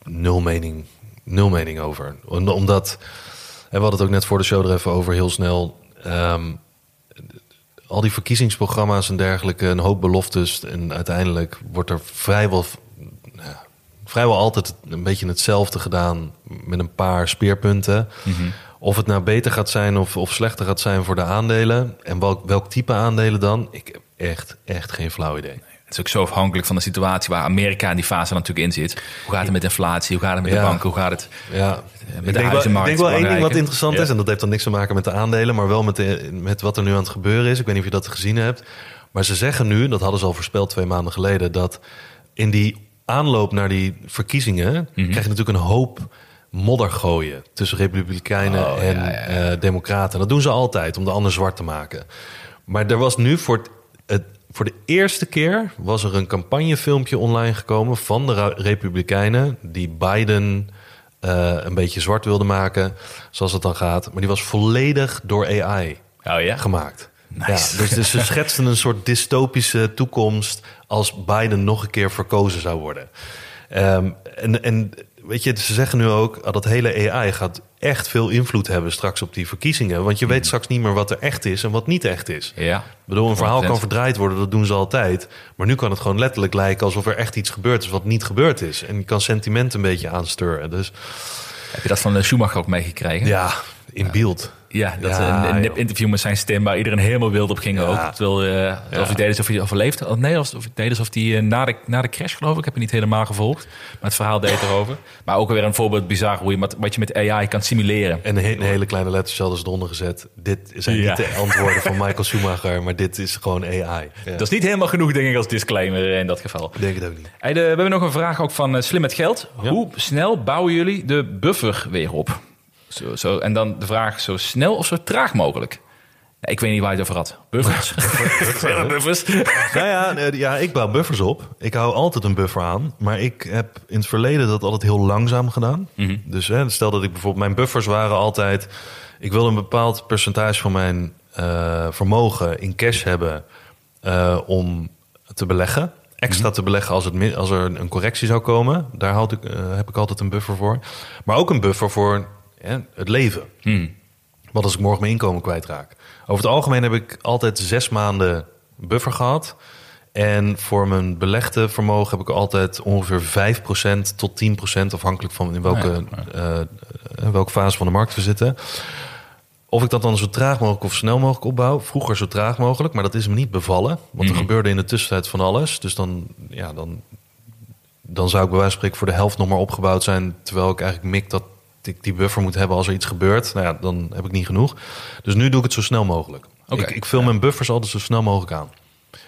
nul mening, nul mening over. Om- Omdat, we hadden het ook net voor de show er even over, heel snel... ehm, al die verkiezingsprogramma's en dergelijke, een hoop beloftes... en uiteindelijk wordt er vrijwel nou, vrijwel altijd een beetje hetzelfde gedaan met een paar speerpunten. Of het nou beter gaat zijn of, of slechter gaat zijn voor de aandelen. En welk, welk type aandelen dan? Ik heb echt, echt geen flauw idee. Het is ook zo afhankelijk van de situatie waar Amerika in die fase natuurlijk in zit. Hoe gaat het met inflatie? Hoe gaat het met de banken? Hoe gaat het Ja, met ik de wel, ik huizenmarkt? denk wel één ding wat interessant is. En dat heeft dan niks te maken met de aandelen, maar wel met, de, met wat er nu aan het gebeuren is. Ik weet niet of je dat gezien hebt. Maar ze zeggen nu, dat hadden ze al voorspeld twee maanden geleden, dat in die aanloop naar die verkiezingen Mhm. krijg je natuurlijk een hoop modder gooien tussen Republikeinen Oh, en ja, ja, ja. eh, Democraten. Dat doen ze altijd om de ander zwart te maken. Maar er was nu voor het, het- voor de eerste keer was er een campagnefilmpje online gekomen van de Republikeinen die Biden eh, een beetje zwart wilden maken, zoals het dan gaat. Maar die was volledig door AI Oh ja? gemaakt. Nice. Ja, dus, dus ze schetsten een soort dystopische toekomst als Biden nog een keer verkozen zou worden. En, en weet je, ze zeggen nu ook dat hele AI gaat echt veel invloed hebben straks op die verkiezingen. Want je weet straks niet meer wat er echt is en wat niet echt is. Ja. Ik bedoel, een verhaal 100%. kan verdraaid worden, dat doen ze altijd. Maar nu kan het gewoon letterlijk lijken alsof er echt iets gebeurd is wat niet gebeurd is. En je kan sentiment een beetje aansturen. Dus Heb je dat van de Schumacher ook meegekregen? ja, in beeld. Ja, dat Ja, een, een nep interview met zijn stem waar iedereen helemaal wild op ging Ja. ook. Terwijl eh alsof hij deed alsof hij overleefd had. Nee, alsof hij deed alsof hij eh, na, de, na de crash geloof ik. Ik heb het niet helemaal gevolgd. Maar het verhaal deed erover. Maar ook weer een voorbeeld bizar hoe je wat, wat je met AI kan simuleren. En een, he- een hele kleine letters hadden ze eronder gezet. Dit zijn niet de antwoorden van Michael Schumacher, maar dit is gewoon AI. Dat is niet helemaal genoeg denk ik als disclaimer in dat geval. Ik denk het ook niet. Hey, de- we hebben nog een vraag ook van eh, Slim met Geld. Hoe snel bouwen jullie de buffer weer op? Zo, zo, en dan de vraag, zo snel of zo traag mogelijk? Ja, ik weet niet waar je het over had. Buffers? buffers? Nou ja, ja, ik bouw buffers op. Ik hou altijd een buffer aan. Maar ik heb in het verleden dat altijd heel langzaam gedaan. Dus hè, stel dat ik bijvoorbeeld... Mijn buffers waren altijd... Ik wilde een bepaald percentage van mijn eh, vermogen in cash hebben... eh, om te beleggen. Extra te beleggen als, het, mi- als er een correctie zou komen. Daar ik, eh, heb ik altijd een buffer voor. Maar ook een buffer voor hè, het leven. Hmm. Wat als ik morgen mijn inkomen kwijtraak? Over het algemeen heb ik altijd zes maanden buffer gehad. En voor mijn belegde vermogen heb ik altijd ongeveer 5% tot 10%, afhankelijk van in welke, Ah, eh, eh, welke fase van de markt we zitten. Of ik dat dan zo traag mogelijk of snel mogelijk opbouw. Vroeger zo traag mogelijk, maar dat is me niet bevallen. Want er Mhm. gebeurde in de tussentijd van alles. Dus dan, ja, dan, dan zou ik bij wijze van spreken voor de helft nog maar opgebouwd zijn. Terwijl ik eigenlijk mik dat ik die buffer moet hebben als er iets gebeurt. Nou ja, dan heb ik niet genoeg. Dus nu doe ik het zo snel mogelijk. Ik, ik vul mijn buffers altijd zo snel mogelijk aan.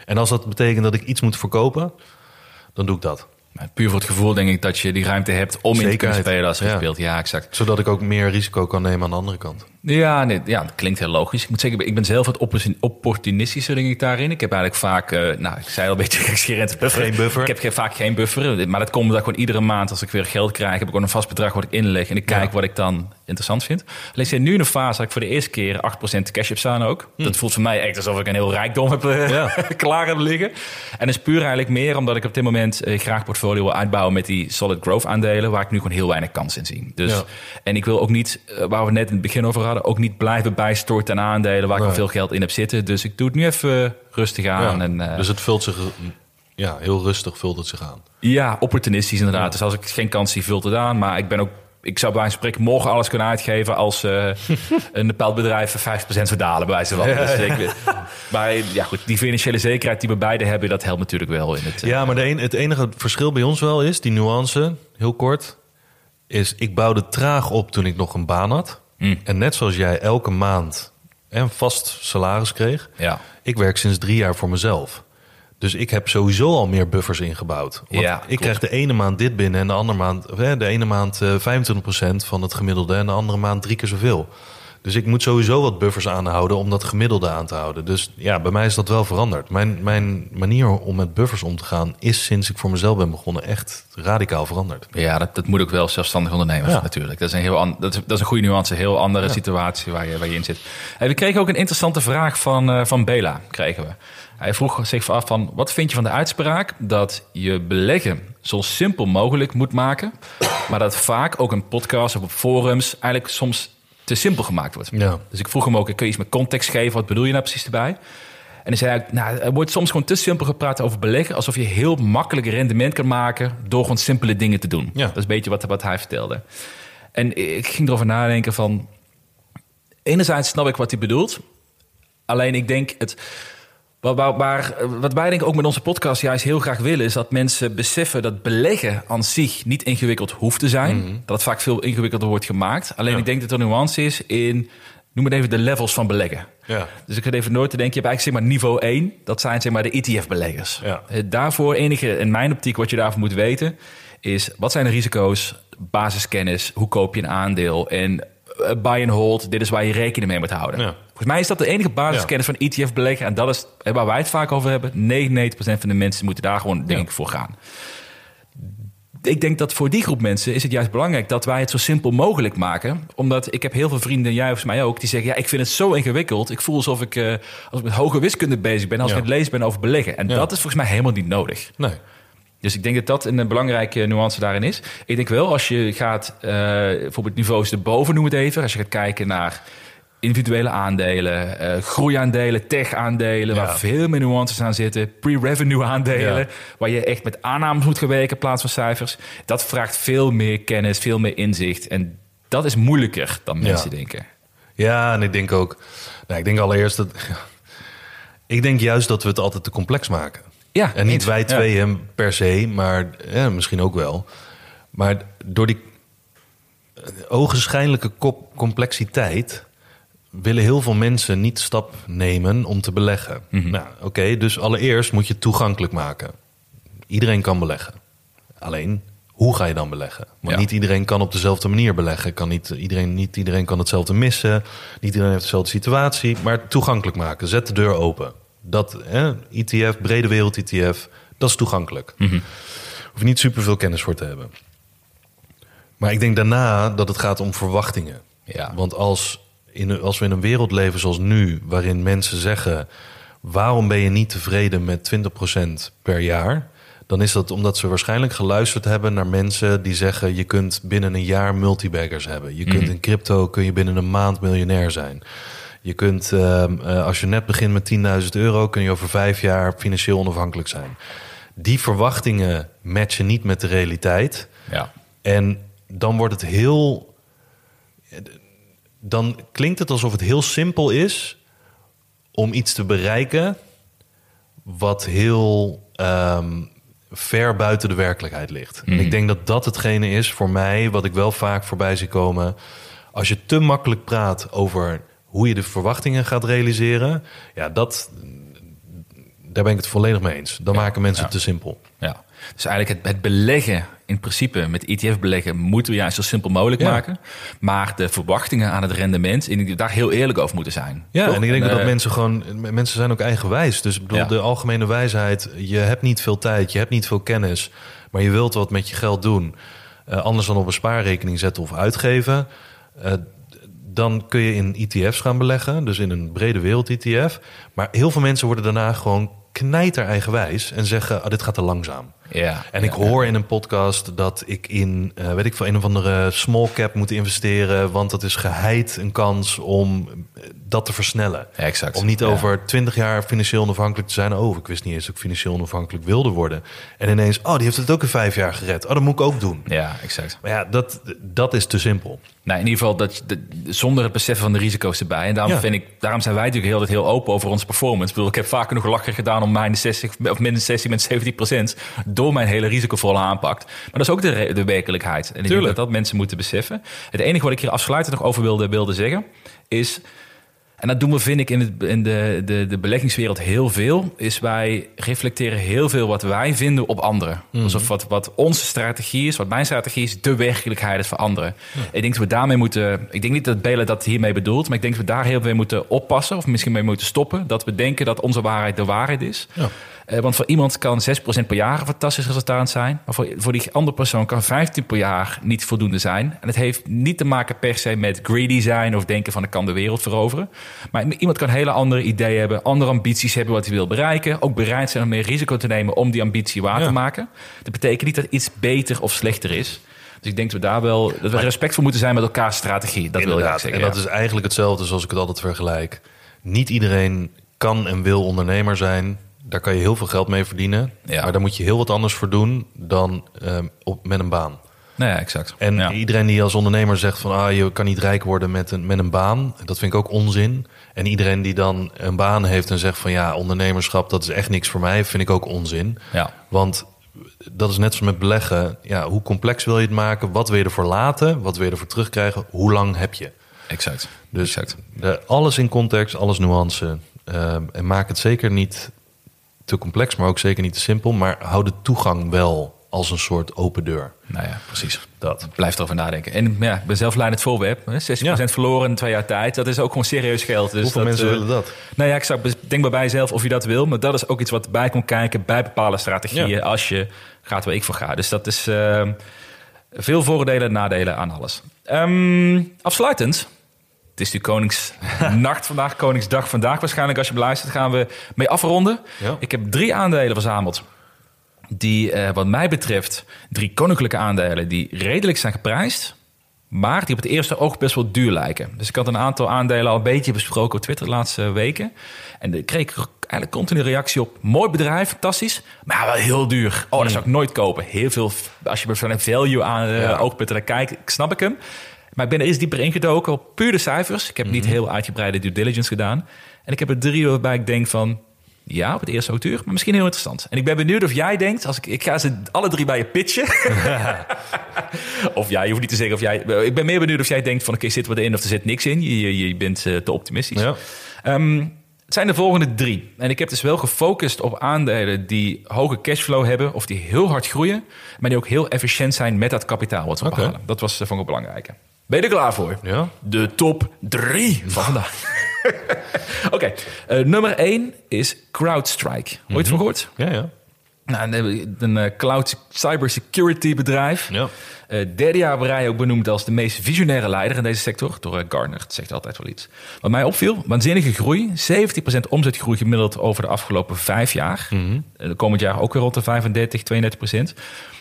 En als dat betekent dat ik iets moet verkopen, dan doe ik dat. Puur voor het gevoel denk ik dat je die ruimte hebt om in te kunnen spelen als Ja. gespeeld. Ja, exact. Zodat ik ook meer risico kan nemen aan de andere kant. Ja, nee, ja, dat klinkt heel logisch. Ik moet zeggen, ik ben zelf wat opportun- opportunistischer denk ik daarin. Ik heb eigenlijk vaak, eh, nou, ik zei al een beetje gekscherend buffer. Geen buffer. Ik heb vaak geen buffer. Maar dat komt omdat ik gewoon iedere maand als ik weer geld krijg, heb ik gewoon een vast bedrag wat ik inleg. En ik kijk Ja. wat ik dan interessant vind. Alleen ik zit nu in een fase dat ik voor de eerste keer 8% cash heb staan ook. Dat voelt voor mij echt alsof ik een heel rijkdom heb eh, Hm. Ja. klaar heb liggen. En dat is puur eigenlijk meer omdat ik op dit moment eh, graag portfolio wil uitbouwen met die solid growth aandelen, waar ik nu gewoon heel weinig kans in zie. Dus, Ja. En ik wil ook niet, waar we net in het begin over hadden, ook niet blijven bijstorten aan aandelen waar ik al veel geld in heb zitten. Dus ik doe het nu even rustig aan. Ja, En, eh, dus het vult zich, ja, heel rustig vult het zich aan. ja, opportunistisch inderdaad. Dus als ik geen kans zie, vult het aan. Maar ik ben ook, ik zou bij van spreken morgen alles kunnen uitgeven als eh, een bepaald bedrijf 50% verdalen, bij van. Dus ik- maar ja, goed, die financiële zekerheid die we beide hebben, dat helpt natuurlijk wel in het. eh, Ja, maar de een, het enige verschil bij ons wel is, die nuance, heel kort, is ik bouwde traag op toen ik nog een baan had. Mm. En net zoals jij elke maand een vast salaris kreeg, ja. ik werk sinds drie jaar voor mezelf. Dus ik heb sowieso al meer buffers ingebouwd. Want Ja, ik klopt. krijg de ene maand dit binnen en de andere maand, de ene maand eh, 25% van het gemiddelde en de andere maand drie keer zoveel. Dus ik moet sowieso wat buffers aanhouden om dat gemiddelde aan te houden. Dus ja, bij mij is dat wel veranderd. Mijn, mijn manier om met buffers om te gaan is sinds ik voor mezelf ben begonnen echt radicaal veranderd. Ja, dat, dat moet ook wel zelfstandig ondernemer Ja. natuurlijk. Dat is een, heel an- dat is, dat is een goede nuance, een heel andere situatie waar je, waar je in zit. Hey, we kregen ook een interessante vraag van, eh, van Bela. Kregen we. Hij vroeg zich af van, wat vind je van de uitspraak dat je beleggen zo simpel mogelijk moet maken, maar dat vaak ook een podcast of op forums eigenlijk soms te simpel gemaakt wordt. Ja. Dus ik vroeg hem ook, kun je iets met context geven? Wat bedoel je nou precies erbij? En hij zei, eigenlijk, nou, er wordt soms gewoon te simpel gepraat over beleggen... alsof je heel makkelijk rendement kan maken... door gewoon simpele dingen te doen. Ja. Dat is een beetje wat, wat hij vertelde. En ik ging erover nadenken van... enerzijds snap ik wat hij bedoelt. Alleen ik denk het... Waar, waar, waar- wat wij denk ik ook met onze podcast juist heel graag willen... is dat mensen beseffen dat beleggen aan zich niet ingewikkeld hoeft te zijn. Dat het vaak veel ingewikkelder wordt gemaakt. Alleen Ja. ik denk dat er nuance is in... noem het even de levels van beleggen. Ja. Dus ik ga even nooit te denken, je hebt eigenlijk zeg maar niveau 1. Dat zijn zeg maar de ETF-beleggers. Ja. Eh, Daarvoor enige, in mijn optiek, wat je daarvoor moet weten... is wat zijn de risico's, basiskennis, hoe koop je een aandeel... en eh, buy and hold, dit is waar je rekening mee moet houden. Ja. Volgens mij is dat de enige basiskennis van ETF-beleggen... en dat is waar wij het vaak over hebben. 99% van de mensen moeten daar gewoon, denk Ja. ik, voor gaan ik denk dat voor die groep mensen is het juist belangrijk dat wij het zo simpel mogelijk maken. Omdat ik heb heel veel vrienden, jij of mij ook, die zeggen: Ja, ik vind het zo ingewikkeld. Ik voel alsof ik, eh, als ik met hoge wiskunde bezig ben, als Ja. ik het lezen ben over beleggen. En dat is volgens mij helemaal niet nodig. Nee. Dus ik denk dat dat een belangrijke nuance daarin is. Ik denk wel, als je gaat, eh, bijvoorbeeld niveaus erboven, noem het even. Als je gaat kijken naar individuele aandelen, eh, groeiaandelen, tech-aandelen... Ja. waar veel meer nuances aan zitten. Pre-revenue aandelen, Ja. waar je echt met aannames moet gaan werken in plaats van cijfers. Dat vraagt veel meer kennis, veel meer inzicht. En dat is moeilijker dan mensen Ja. denken. Ja, en ik denk ook... Nou, ik denk allereerst dat... Ik denk juist dat we het altijd te complex maken. Ja, En niet eens. wij tweeën per se, maar ja, misschien ook wel. Maar door die eh, ogenschijnlijke complexiteit willen heel veel mensen niet stap nemen om te beleggen. Mhm. Nou, oké, dus allereerst moet je het toegankelijk maken. Iedereen kan beleggen. Alleen, hoe ga je dan beleggen? Want Ja. niet iedereen kan op dezelfde manier beleggen. Kan niet, iedereen, niet iedereen kan hetzelfde missen. Niet iedereen heeft dezelfde situatie. Maar toegankelijk maken. Zet de deur open. Dat, hè, ETF, brede wereld ETF, dat is toegankelijk. Mhm. Hoef je niet superveel kennis voor te hebben. Maar ik denk daarna dat het gaat om verwachtingen. Ja. Want als, in, als we in een wereld leven zoals nu, waarin mensen zeggen: waarom ben je niet tevreden met 20% per jaar? Dan is dat omdat ze waarschijnlijk geluisterd hebben naar mensen die zeggen: je kunt binnen een jaar multibaggers hebben. Je kunt in crypto kun je binnen een maand miljonair zijn. Je kunt, ehm, eh, als je net begint met 10.000 euro, kun je over vijf jaar financieel onafhankelijk zijn. Die verwachtingen matchen niet met de realiteit. Ja. En dan wordt het heel. Dan klinkt het alsof het heel simpel is om iets te bereiken wat heel ehm, ver buiten de werkelijkheid ligt. En ik denk dat dat hetgene is voor mij wat ik wel vaak voorbij zie komen. Als je te makkelijk praat over hoe je de verwachtingen gaat realiseren, ja, dat, daar ben ik het volledig mee eens. Dan maken mensen het te simpel. Ja. Dus eigenlijk het, het beleggen, in principe met ETF beleggen, moeten we juist zo simpel mogelijk Ja. maken. Maar de verwachtingen aan het rendement, dat we daar heel eerlijk over moeten zijn. Ja, Toch? en ik denk En, dat eh, mensen gewoon... Mensen zijn ook eigenwijs. Dus bedoel, Ja. de algemene wijsheid... je hebt niet veel tijd, je hebt niet veel kennis... maar je wilt wat met je geld doen. eh, anders dan op een spaarrekening zetten of uitgeven... eh, dan kun je in ETF's gaan beleggen. Dus in een brede wereld ETF. Maar heel veel mensen worden daarna gewoon knijter eigenwijs... en zeggen, ah, dit gaat te langzaam. Ja. En ik hoor in een podcast dat ik in, eh, weet ik veel, een of andere small cap moet investeren. Want dat is geheid een kans om eh, dat te versnellen. Exact. Om niet over twintig jaar financieel onafhankelijk te zijn. Oh, ik wist niet eens dat ik financieel onafhankelijk wilde worden. En ineens, oh, die heeft het ook in vijf jaar gered. Oh, dat moet ik ook doen. Ja, exact. Maar ja, dat, dat is te simpel. Nou, in ieder geval dat, dat- zonder het beseffen van de risico's erbij. En daarom, Ja. vind ik, daarom zijn wij natuurlijk heel, heel open over onze performance. Ik, bedoel, ik heb vaak genoeg lachen gedaan om mijn 60 of min 60 met 70 procent door mijn hele risicovolle aanpak. Maar dat is ook de, werkelijkheid. En ik denk dat dat mensen moeten beseffen. Het enige wat ik hier afsluitend nog over wilde, wilde zeggen is. En dat doen we, vind ik, in, het, in de, de, de beleggingswereld heel veel. Is wij reflecteren heel veel wat wij vinden op anderen. Alsof wat, wat onze strategie is, wat mijn strategie is, de werkelijkheid is voor anderen. Ik denk dat we daarmee moeten. Ik denk niet dat Belen dat hiermee bedoelt, maar ik denk dat we daar heel veel moeten oppassen. Of misschien mee moeten stoppen. Dat we denken dat onze waarheid de waarheid is. Ja. Eh, want voor iemand kan 6% per jaar een fantastisch resultaat zijn. Maar voor, voor die andere persoon kan 15 per jaar niet voldoende zijn. En het heeft niet te maken per se met greedy zijn of denken van ik kan de wereld veroveren. Maar iemand kan hele andere ideeën hebben, andere ambities hebben wat hij wil bereiken. Ook bereid zijn om meer risico te nemen om die ambitie waar Ja. te maken. Dat betekent niet dat iets beter of slechter is. Dus ik denk dat we daar wel dat we respectvol moeten zijn met elkaars strategie. Dat wil ik zeggen. En dat ja. is eigenlijk hetzelfde zoals ik het altijd vergelijk. Niet iedereen kan en wil ondernemer zijn. Daar kan je heel veel geld mee verdienen. Ja. Maar daar moet je heel wat anders voor doen dan ehm, op, met een baan. Nou ja, exact. En ja. iedereen die als ondernemer zegt van ah, je kan niet rijk worden met een, met een baan, dat vind ik ook onzin. En iedereen die dan een baan heeft en zegt van ja, ondernemerschap, dat is echt niks voor mij, vind ik ook onzin. Ja. Want dat is net zoals met beleggen. Ja, hoe complex wil je het maken? Wat wil je ervoor laten? Wat wil je ervoor terugkrijgen? Hoe lang heb je? Exact. Dus exact. de, alles in context, alles nuance. Ehm, en maak het zeker niet te complex, maar ook zeker niet te simpel. Maar hou de toegang wel als een soort open deur. Nou ja, precies. Dat. Blijf erover nadenken. En ja, ik ben zelf leidend voorwerp. hè. 60% Ja. verloren in twee jaar tijd. Dat is ook gewoon serieus geld. Dus Hoeveel dat, mensen eh, willen dat? Nou ja, ik zou denk bij jezelf of je dat wil. Maar dat is ook iets wat bij komt kijken bij bepaalde strategieën. Ja. Als je gaat waar ik voor ga. Dus dat is eh, veel voordelen en nadelen aan alles. Ehm, afsluitend. Het is nu Koningsnacht vandaag, Koningsdag vandaag waarschijnlijk. Als je beluistert gaan we mee afronden. Ja. Ik heb drie aandelen verzameld. die eh, wat mij betreft drie koninklijke aandelen die redelijk zijn geprijsd, maar die op het eerste oog best wel duur lijken. Dus ik had een aantal aandelen al een beetje besproken op Twitter de laatste weken. En daar kreeg ik eigenlijk continu reactie op. Mooi bedrijf, fantastisch, maar wel heel duur. Oh, dat zou ik nooit kopen. Heel veel, als je van een value aan uh, Ja. oogpunten naar kijkt, snap ik hem. Maar ik ben er eens dieper ingedoken op puur de cijfers. Ik heb niet heel uitgebreide due diligence gedaan. En ik heb er drie waarbij ik denk van... Ja, op het eerste duur, maar misschien heel interessant. En ik ben benieuwd of jij denkt, als ik, ik ga ze alle drie bij je pitchen. of ja, je hoeft niet te zeggen of jij... Ik ben meer benieuwd of jij denkt van, oké, zit wat in of er zit niks in. Je, je, je bent eh, te optimistisch. Ja. Ehm, het zijn de volgende drie. En ik heb dus wel gefocust op aandelen die hoge cashflow hebben... of die heel hard groeien, maar die ook heel efficiënt zijn met dat kapitaal wat ze Oké. ophalen. Dat was, uh, vond ik ook belangrijk. Ben je er klaar voor? Ja. De top drie van vandaag. Oké, eh, nummer één is CrowdStrike. Ooit van gehoord? Ja, ja. Nou, een, een eh, cloud cybersecurity bedrijf. Ja. Eh, derde jaar rij ook benoemd als de meest visionaire leider in deze sector door Gartner. Dat zegt altijd wel iets. Wat mij opviel, waanzinnige groei. 70% omzetgroei gemiddeld over de afgelopen vijf jaar. Eh, komend jaar ook weer rond de 35, 32%.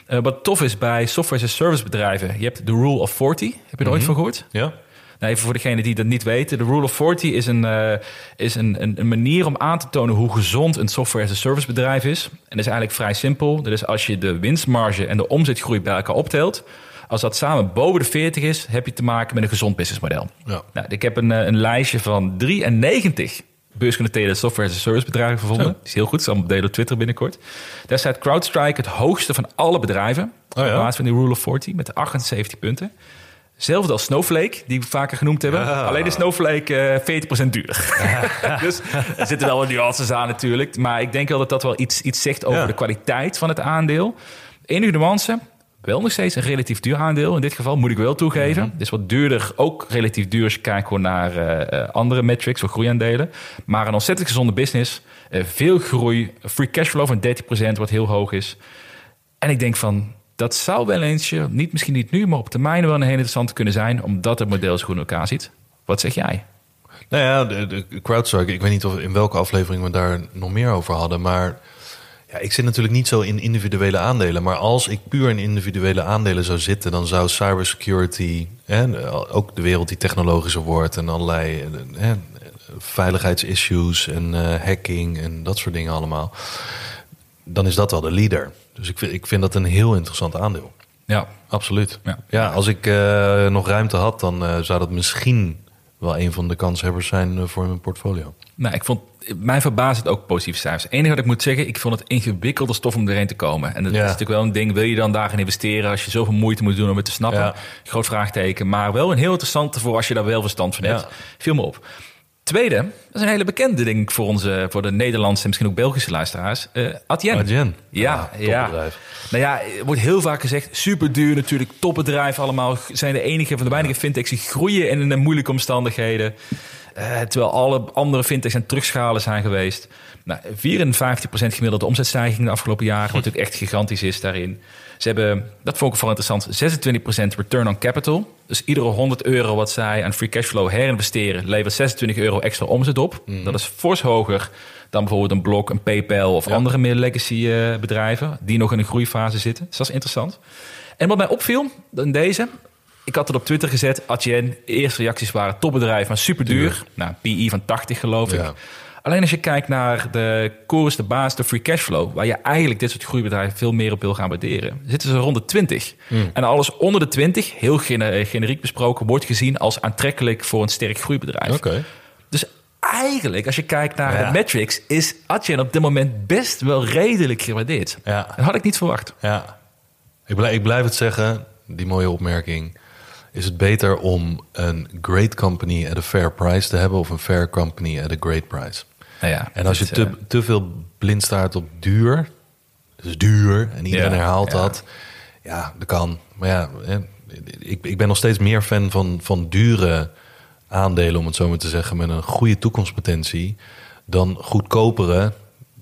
Eh, wat tof is bij software as a service bedrijven, je hebt de Rule of 40. Heb je er ooit van gehoord? Ja. Nou, even voor degenen die dat niet weten. De Rule of 40 is, een, eh, is een, een, een manier om aan te tonen hoe gezond een software as a service bedrijf is. En dat is eigenlijk vrij simpel. Dat is als je de winstmarge en de omzetgroei bij elkaar optelt. Als dat samen boven de 40 is, heb je te maken met een gezond businessmodel. Ja. Nou, ik heb een, eh, een lijstje van 93 beursgenoteerde software as a service bedrijven gevonden. Die is heel goed, zal delen op Twitter binnenkort. Daar staat CrowdStrike het hoogste van alle bedrijven. Oh ja? Op basis van die Rule of 40 met 78 punten. Hetzelfde als Snowflake, die we vaker genoemd hebben. Alleen de Snowflake eh 40% duurder. dus er zitten wel wat nuances aan natuurlijk. Maar ik denk wel dat dat wel iets, iets zegt over Ja. de kwaliteit van het aandeel. Enige nuance, wel nog steeds een relatief duur aandeel. In dit geval moet ik wel toegeven. Het is wat duurder, ook relatief duur als je kijkt gewoon naar eh, eh, andere metrics voor groeiaandelen. Maar een ontzettend gezonde business. eh, veel groei, free cashflow van 30% wat heel hoog is. En ik denk van, dat zou wel eens, niet, misschien niet nu, maar op termijn wel een hele interessante kunnen zijn, omdat het model zo goed in elkaar zit. Wat zeg jij? Nou ja, de, de CrowdStrike, ik weet niet of in welke aflevering we daar nog meer over hadden, maar ja, ik zit natuurlijk niet zo in individuele aandelen. Maar als ik puur in individuele aandelen zou zitten, dan zou cybersecurity, hè, ook de wereld die technologischer wordt en allerlei eh, hè, veiligheidsissues en eh, hacking en dat soort dingen allemaal, dan is dat wel de leader. Dus ik vind, ik vind dat een heel interessant aandeel. Ja, Absoluut. Ja. Ja, als ik eh, nog ruimte had, dan zou dat misschien wel een van de kanshebbers zijn voor mijn portfolio. Nou, ik vond, mij verbaast het ook positieve cijfers. Het enige wat ik moet zeggen, ik vond het ingewikkelde stof om erheen te komen. En dat Ja. is natuurlijk wel een ding, wil je dan daarin investeren als je zoveel moeite moet doen om het te snappen? Ja. Groot vraagteken, maar wel een heel interessante voor als je daar wel verstand van hebt. Ja. Viel me op. Tweede, dat is een hele bekende denk ik voor onze, voor de Nederlandse en misschien ook Belgische luisteraars. eh Adyen. Adyen. Ja, Ah, ja. topbedrijf. Nou ja, wordt heel vaak gezegd, super duur natuurlijk, topbedrijf allemaal. Zijn de enige van de weinige fintechs die groeien in, in moeilijke omstandigheden. Eh, terwijl alle andere fintechs het terugschalen zijn geweest. Nou, 54% gemiddelde omzetstijging de afgelopen jaren, wat natuurlijk echt gigantisch is daarin. Ze hebben, dat vond ik vooral interessant, 26% return on capital. Dus iedere 100 euro wat zij aan free cashflow herinvesteren, levert 26 euro extra omzet op. Dat is fors hoger dan bijvoorbeeld een Block, een PayPal of Ja. andere meer legacy eh, bedrijven die nog in een groeifase zitten. Dus dat is interessant. En wat mij opviel in deze, ik had het op Twitter gezet, Adyen, eerste reacties waren topbedrijf, maar super duur. Nou, PI van 80 geloof ik. Alleen als je kijkt naar de koers, de baas, de free cashflow, waar je eigenlijk dit soort groeibedrijven veel meer op wil gaan waarderen, zitten ze rond de 20. En alles onder de 20, heel gene- generiek besproken, wordt gezien als aantrekkelijk voor een sterk groeibedrijf. Oké. Dus eigenlijk, als je kijkt naar Ja. de metrics, is Adyen op dit moment best wel redelijk gewaardeerd. Ja. Dat had ik niet verwacht. Ja. Ik blijf, ik blijf het zeggen, die mooie opmerking. Is het beter om een great company at a fair price te hebben of een fair company at a great price? Nou ja, En als je te, eh, te veel blind staart op duur, dus duur, en iedereen Ja, herhaalt ja. dat, ja, dat kan. Maar ja, ik, ik ben nog steeds meer fan van, van dure aandelen, om het zo maar te zeggen, met een goede toekomstpotentie, dan goedkopere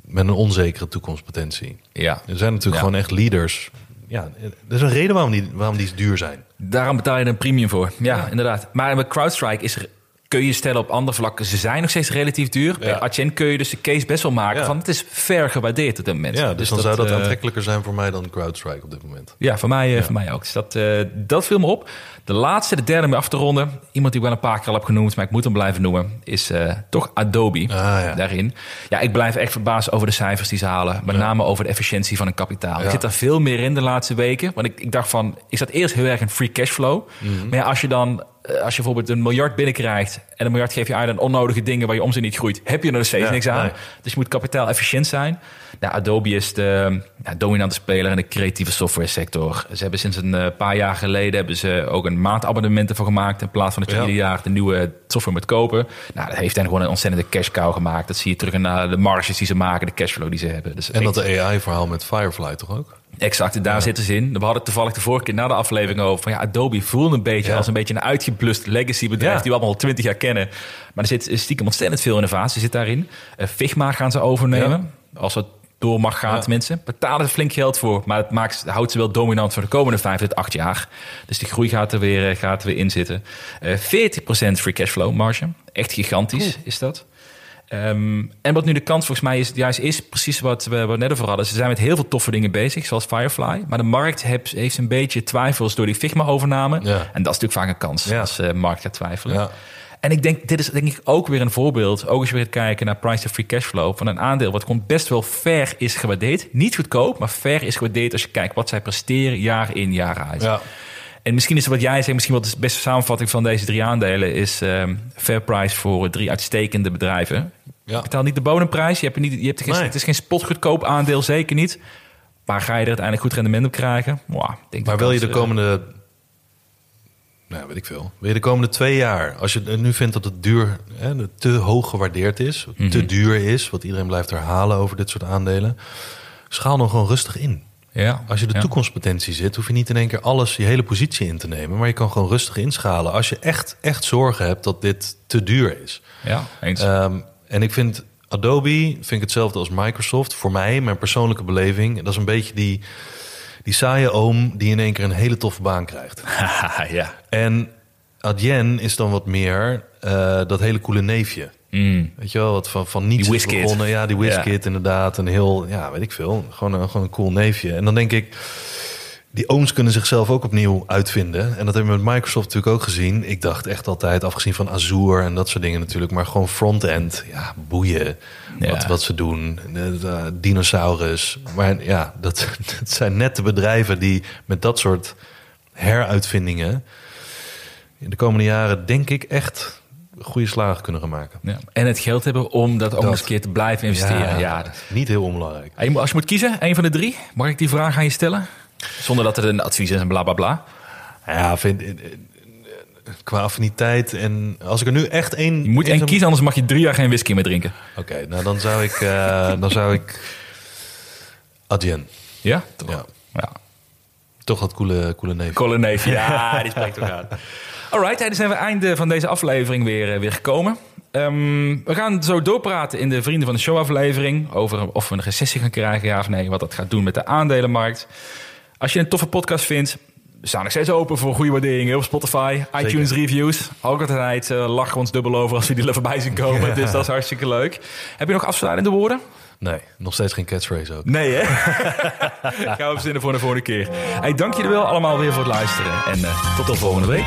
met een onzekere toekomstpotentie. ja. Er zijn natuurlijk gewoon echt leaders. Ja, er is een reden waarom die, waarom die duur zijn. Daarom betaal je er een premium voor. Ja, inderdaad. Maar met CrowdStrike is er kun je stellen op andere vlakken. Ze zijn nog steeds relatief duur. Bij Ja. Adyen kun je dus de case best wel maken Ja. van het is ver gewaardeerd op dit moment. Ja, dus, dan zou dat eh, aantrekkelijker zijn voor mij dan CrowdStrike op dit moment. Ja, voor mij, eh, voor mij ook. Dus dat, eh, dat viel me op. De laatste, de derde om af te ronden. Iemand die ik wel een paar keer al heb genoemd, maar ik moet hem blijven noemen. Is eh, toch Adobe Ah, ja. daarin. Ja, ik blijf echt verbaasd over de cijfers die ze halen. Met name over de efficiëntie van een kapitaal. Ik zit er veel meer in de laatste weken. Want ik, ik dacht van, ik zat eerst heel erg in free cashflow. Mhm. Maar ja, als je dan... eh, Als je bijvoorbeeld een miljard binnenkrijgt en een miljard geef je uit aan onnodige dingen waar je omzet niet groeit, heb je er nog steeds Ja, niks aan. nee. Dus je moet kapitaal efficiënt zijn. Nou, Adobe is de ja, dominante speler in de creatieve software sector. Ze hebben sinds een eh, paar jaar geleden hebben ze ook een maandabonnement ervan gemaakt. In plaats van dat je ieder jaar de nieuwe software moet kopen. Nou, dat heeft hen gewoon een ontzettende cash cow gemaakt. Dat zie je terug in eh, de marges die ze maken, de cashflow die ze hebben. Dus En dat de AI-verhaal met Firefly toch ook? Exact, daar zitten ze in. We hadden het toevallig de vorige keer na de aflevering over. Van ja, Adobe voelde een beetje Ja. als een beetje een uitgeblust legacy bedrijf Ja. die we allemaal al twintig jaar kennen. Maar er zit stiekem ontzettend veel innovatie zit daarin. Eh, Figma gaan ze overnemen. Als het door mag gaan, tenminste. Betalen er flink geld voor, maar het maakt, houdt ze wel dominant voor de komende vijf tot acht jaar. Dus die groei gaat er weer, eh, gaat er weer in zitten. Eh 40% free cashflow marge. Echt gigantisch is dat. Ehm, en wat nu de kans volgens mij is, juist is precies wat we, wat net over hadden. Ze zijn met heel veel toffe dingen bezig, zoals Firefly. Maar de markt heeft, heeft een beetje twijfels door die Figma-overname. Ja. En dat is natuurlijk vaak een kans Ja. als de markt gaat twijfelen. Ja. En ik denk, dit is denk ik ook weer een voorbeeld. Ook als je weer kijken naar price to free cashflow. Van een aandeel wat gewoon best wel fair is gewaardeerd. Niet goedkoop, maar fair is gewaardeerd als je kijkt wat zij presteren jaar in jaar uit. Ja. En misschien is wat jij zegt, misschien wat de beste samenvatting van deze drie aandelen is ehm, fair price voor drie uitstekende bedrijven. Ja. Je betaalt niet de bodemprijs, je hebt, niet, je hebt geen, Nee. het is geen spotgoedkoop aandeel, zeker niet. Maar ga je er uiteindelijk goed rendement op krijgen? Ik denk Maar wil je de eh, komende, nou weet ik veel, wil je de komende twee jaar, als je nu vindt dat het duur, hè, dat te hoog gewaardeerd is, Mhm. te duur is, wat iedereen blijft herhalen over dit soort aandelen, schaal dan gewoon rustig in. Ja, Als je de ja. toekomstpotentie zit, hoef je niet in één keer alles, je hele positie in te nemen, maar je kan gewoon rustig inschalen als je echt, echt zorgen hebt dat dit te duur is. Ja, eens. Ehm, en ik vind Adobe vind ik hetzelfde als Microsoft. Voor mij, mijn persoonlijke beleving. Dat is een beetje die, die saaie oom die in één keer een hele toffe baan krijgt. ja. En Adyen is dan wat meer eh, dat hele coole neefje. Mm. Weet je wel, wat van, van niets Die begonnen. Ja, die whiskit inderdaad. Een heel, ja, weet ik veel. Gewoon een, gewoon een cool neefje. En dan denk ik, die ooms kunnen zichzelf ook opnieuw uitvinden. En dat hebben we met Microsoft natuurlijk ook gezien. Ik dacht echt altijd, afgezien van Azure en dat soort dingen natuurlijk. Maar gewoon front-end, ja, boeien. Ja. Wat, wat ze doen. De, de dinosaurus. Maar ja, dat, dat zijn net de bedrijven die met dat soort heruitvindingen... in de komende jaren denk ik echt goede slagen kunnen gaan maken. Ja. En het geld hebben om dat ook eens een keer te blijven investeren. Ja. Niet heel onbelangrijk. Als je moet kiezen, een van de drie, mag ik die vraag aan je stellen? Zonder dat het een advies is en bla bla bla. Ja, vind, eh, eh, qua affiniteit en als ik er nu echt één... Je moet één kiezen, anders mag je drie jaar geen whisky meer drinken. Oké, nou dan zou ik, eh, dan zou ik Adyen. Ja? Toch? Ja, ja. toch dat coole, coole neef. Colin Neef, ja, die spreekt ook aan. Alright, dan zijn we einde van deze aflevering weer, eh, weer gekomen. Ehm, we gaan zo doorpraten in de Vrienden van de Show aflevering... over of we een recessie gaan krijgen, ja of nee. Wat dat gaat doen met de aandelenmarkt. Als je een toffe podcast vindt... We staan nog steeds open voor goede waarderingen op Spotify, iTunes reviews. Ook altijd eh, lachen we ons dubbel over als we die er voorbij zien komen. Dus dat is hartstikke leuk. Heb je nog afsluitende woorden? Nee, nog steeds geen catchphrase ook. Nee, hè? Gaan we verzinnen voor de volgende keer. Hey, dank jullie wel allemaal weer voor het luisteren. En eh, tot de volgende week.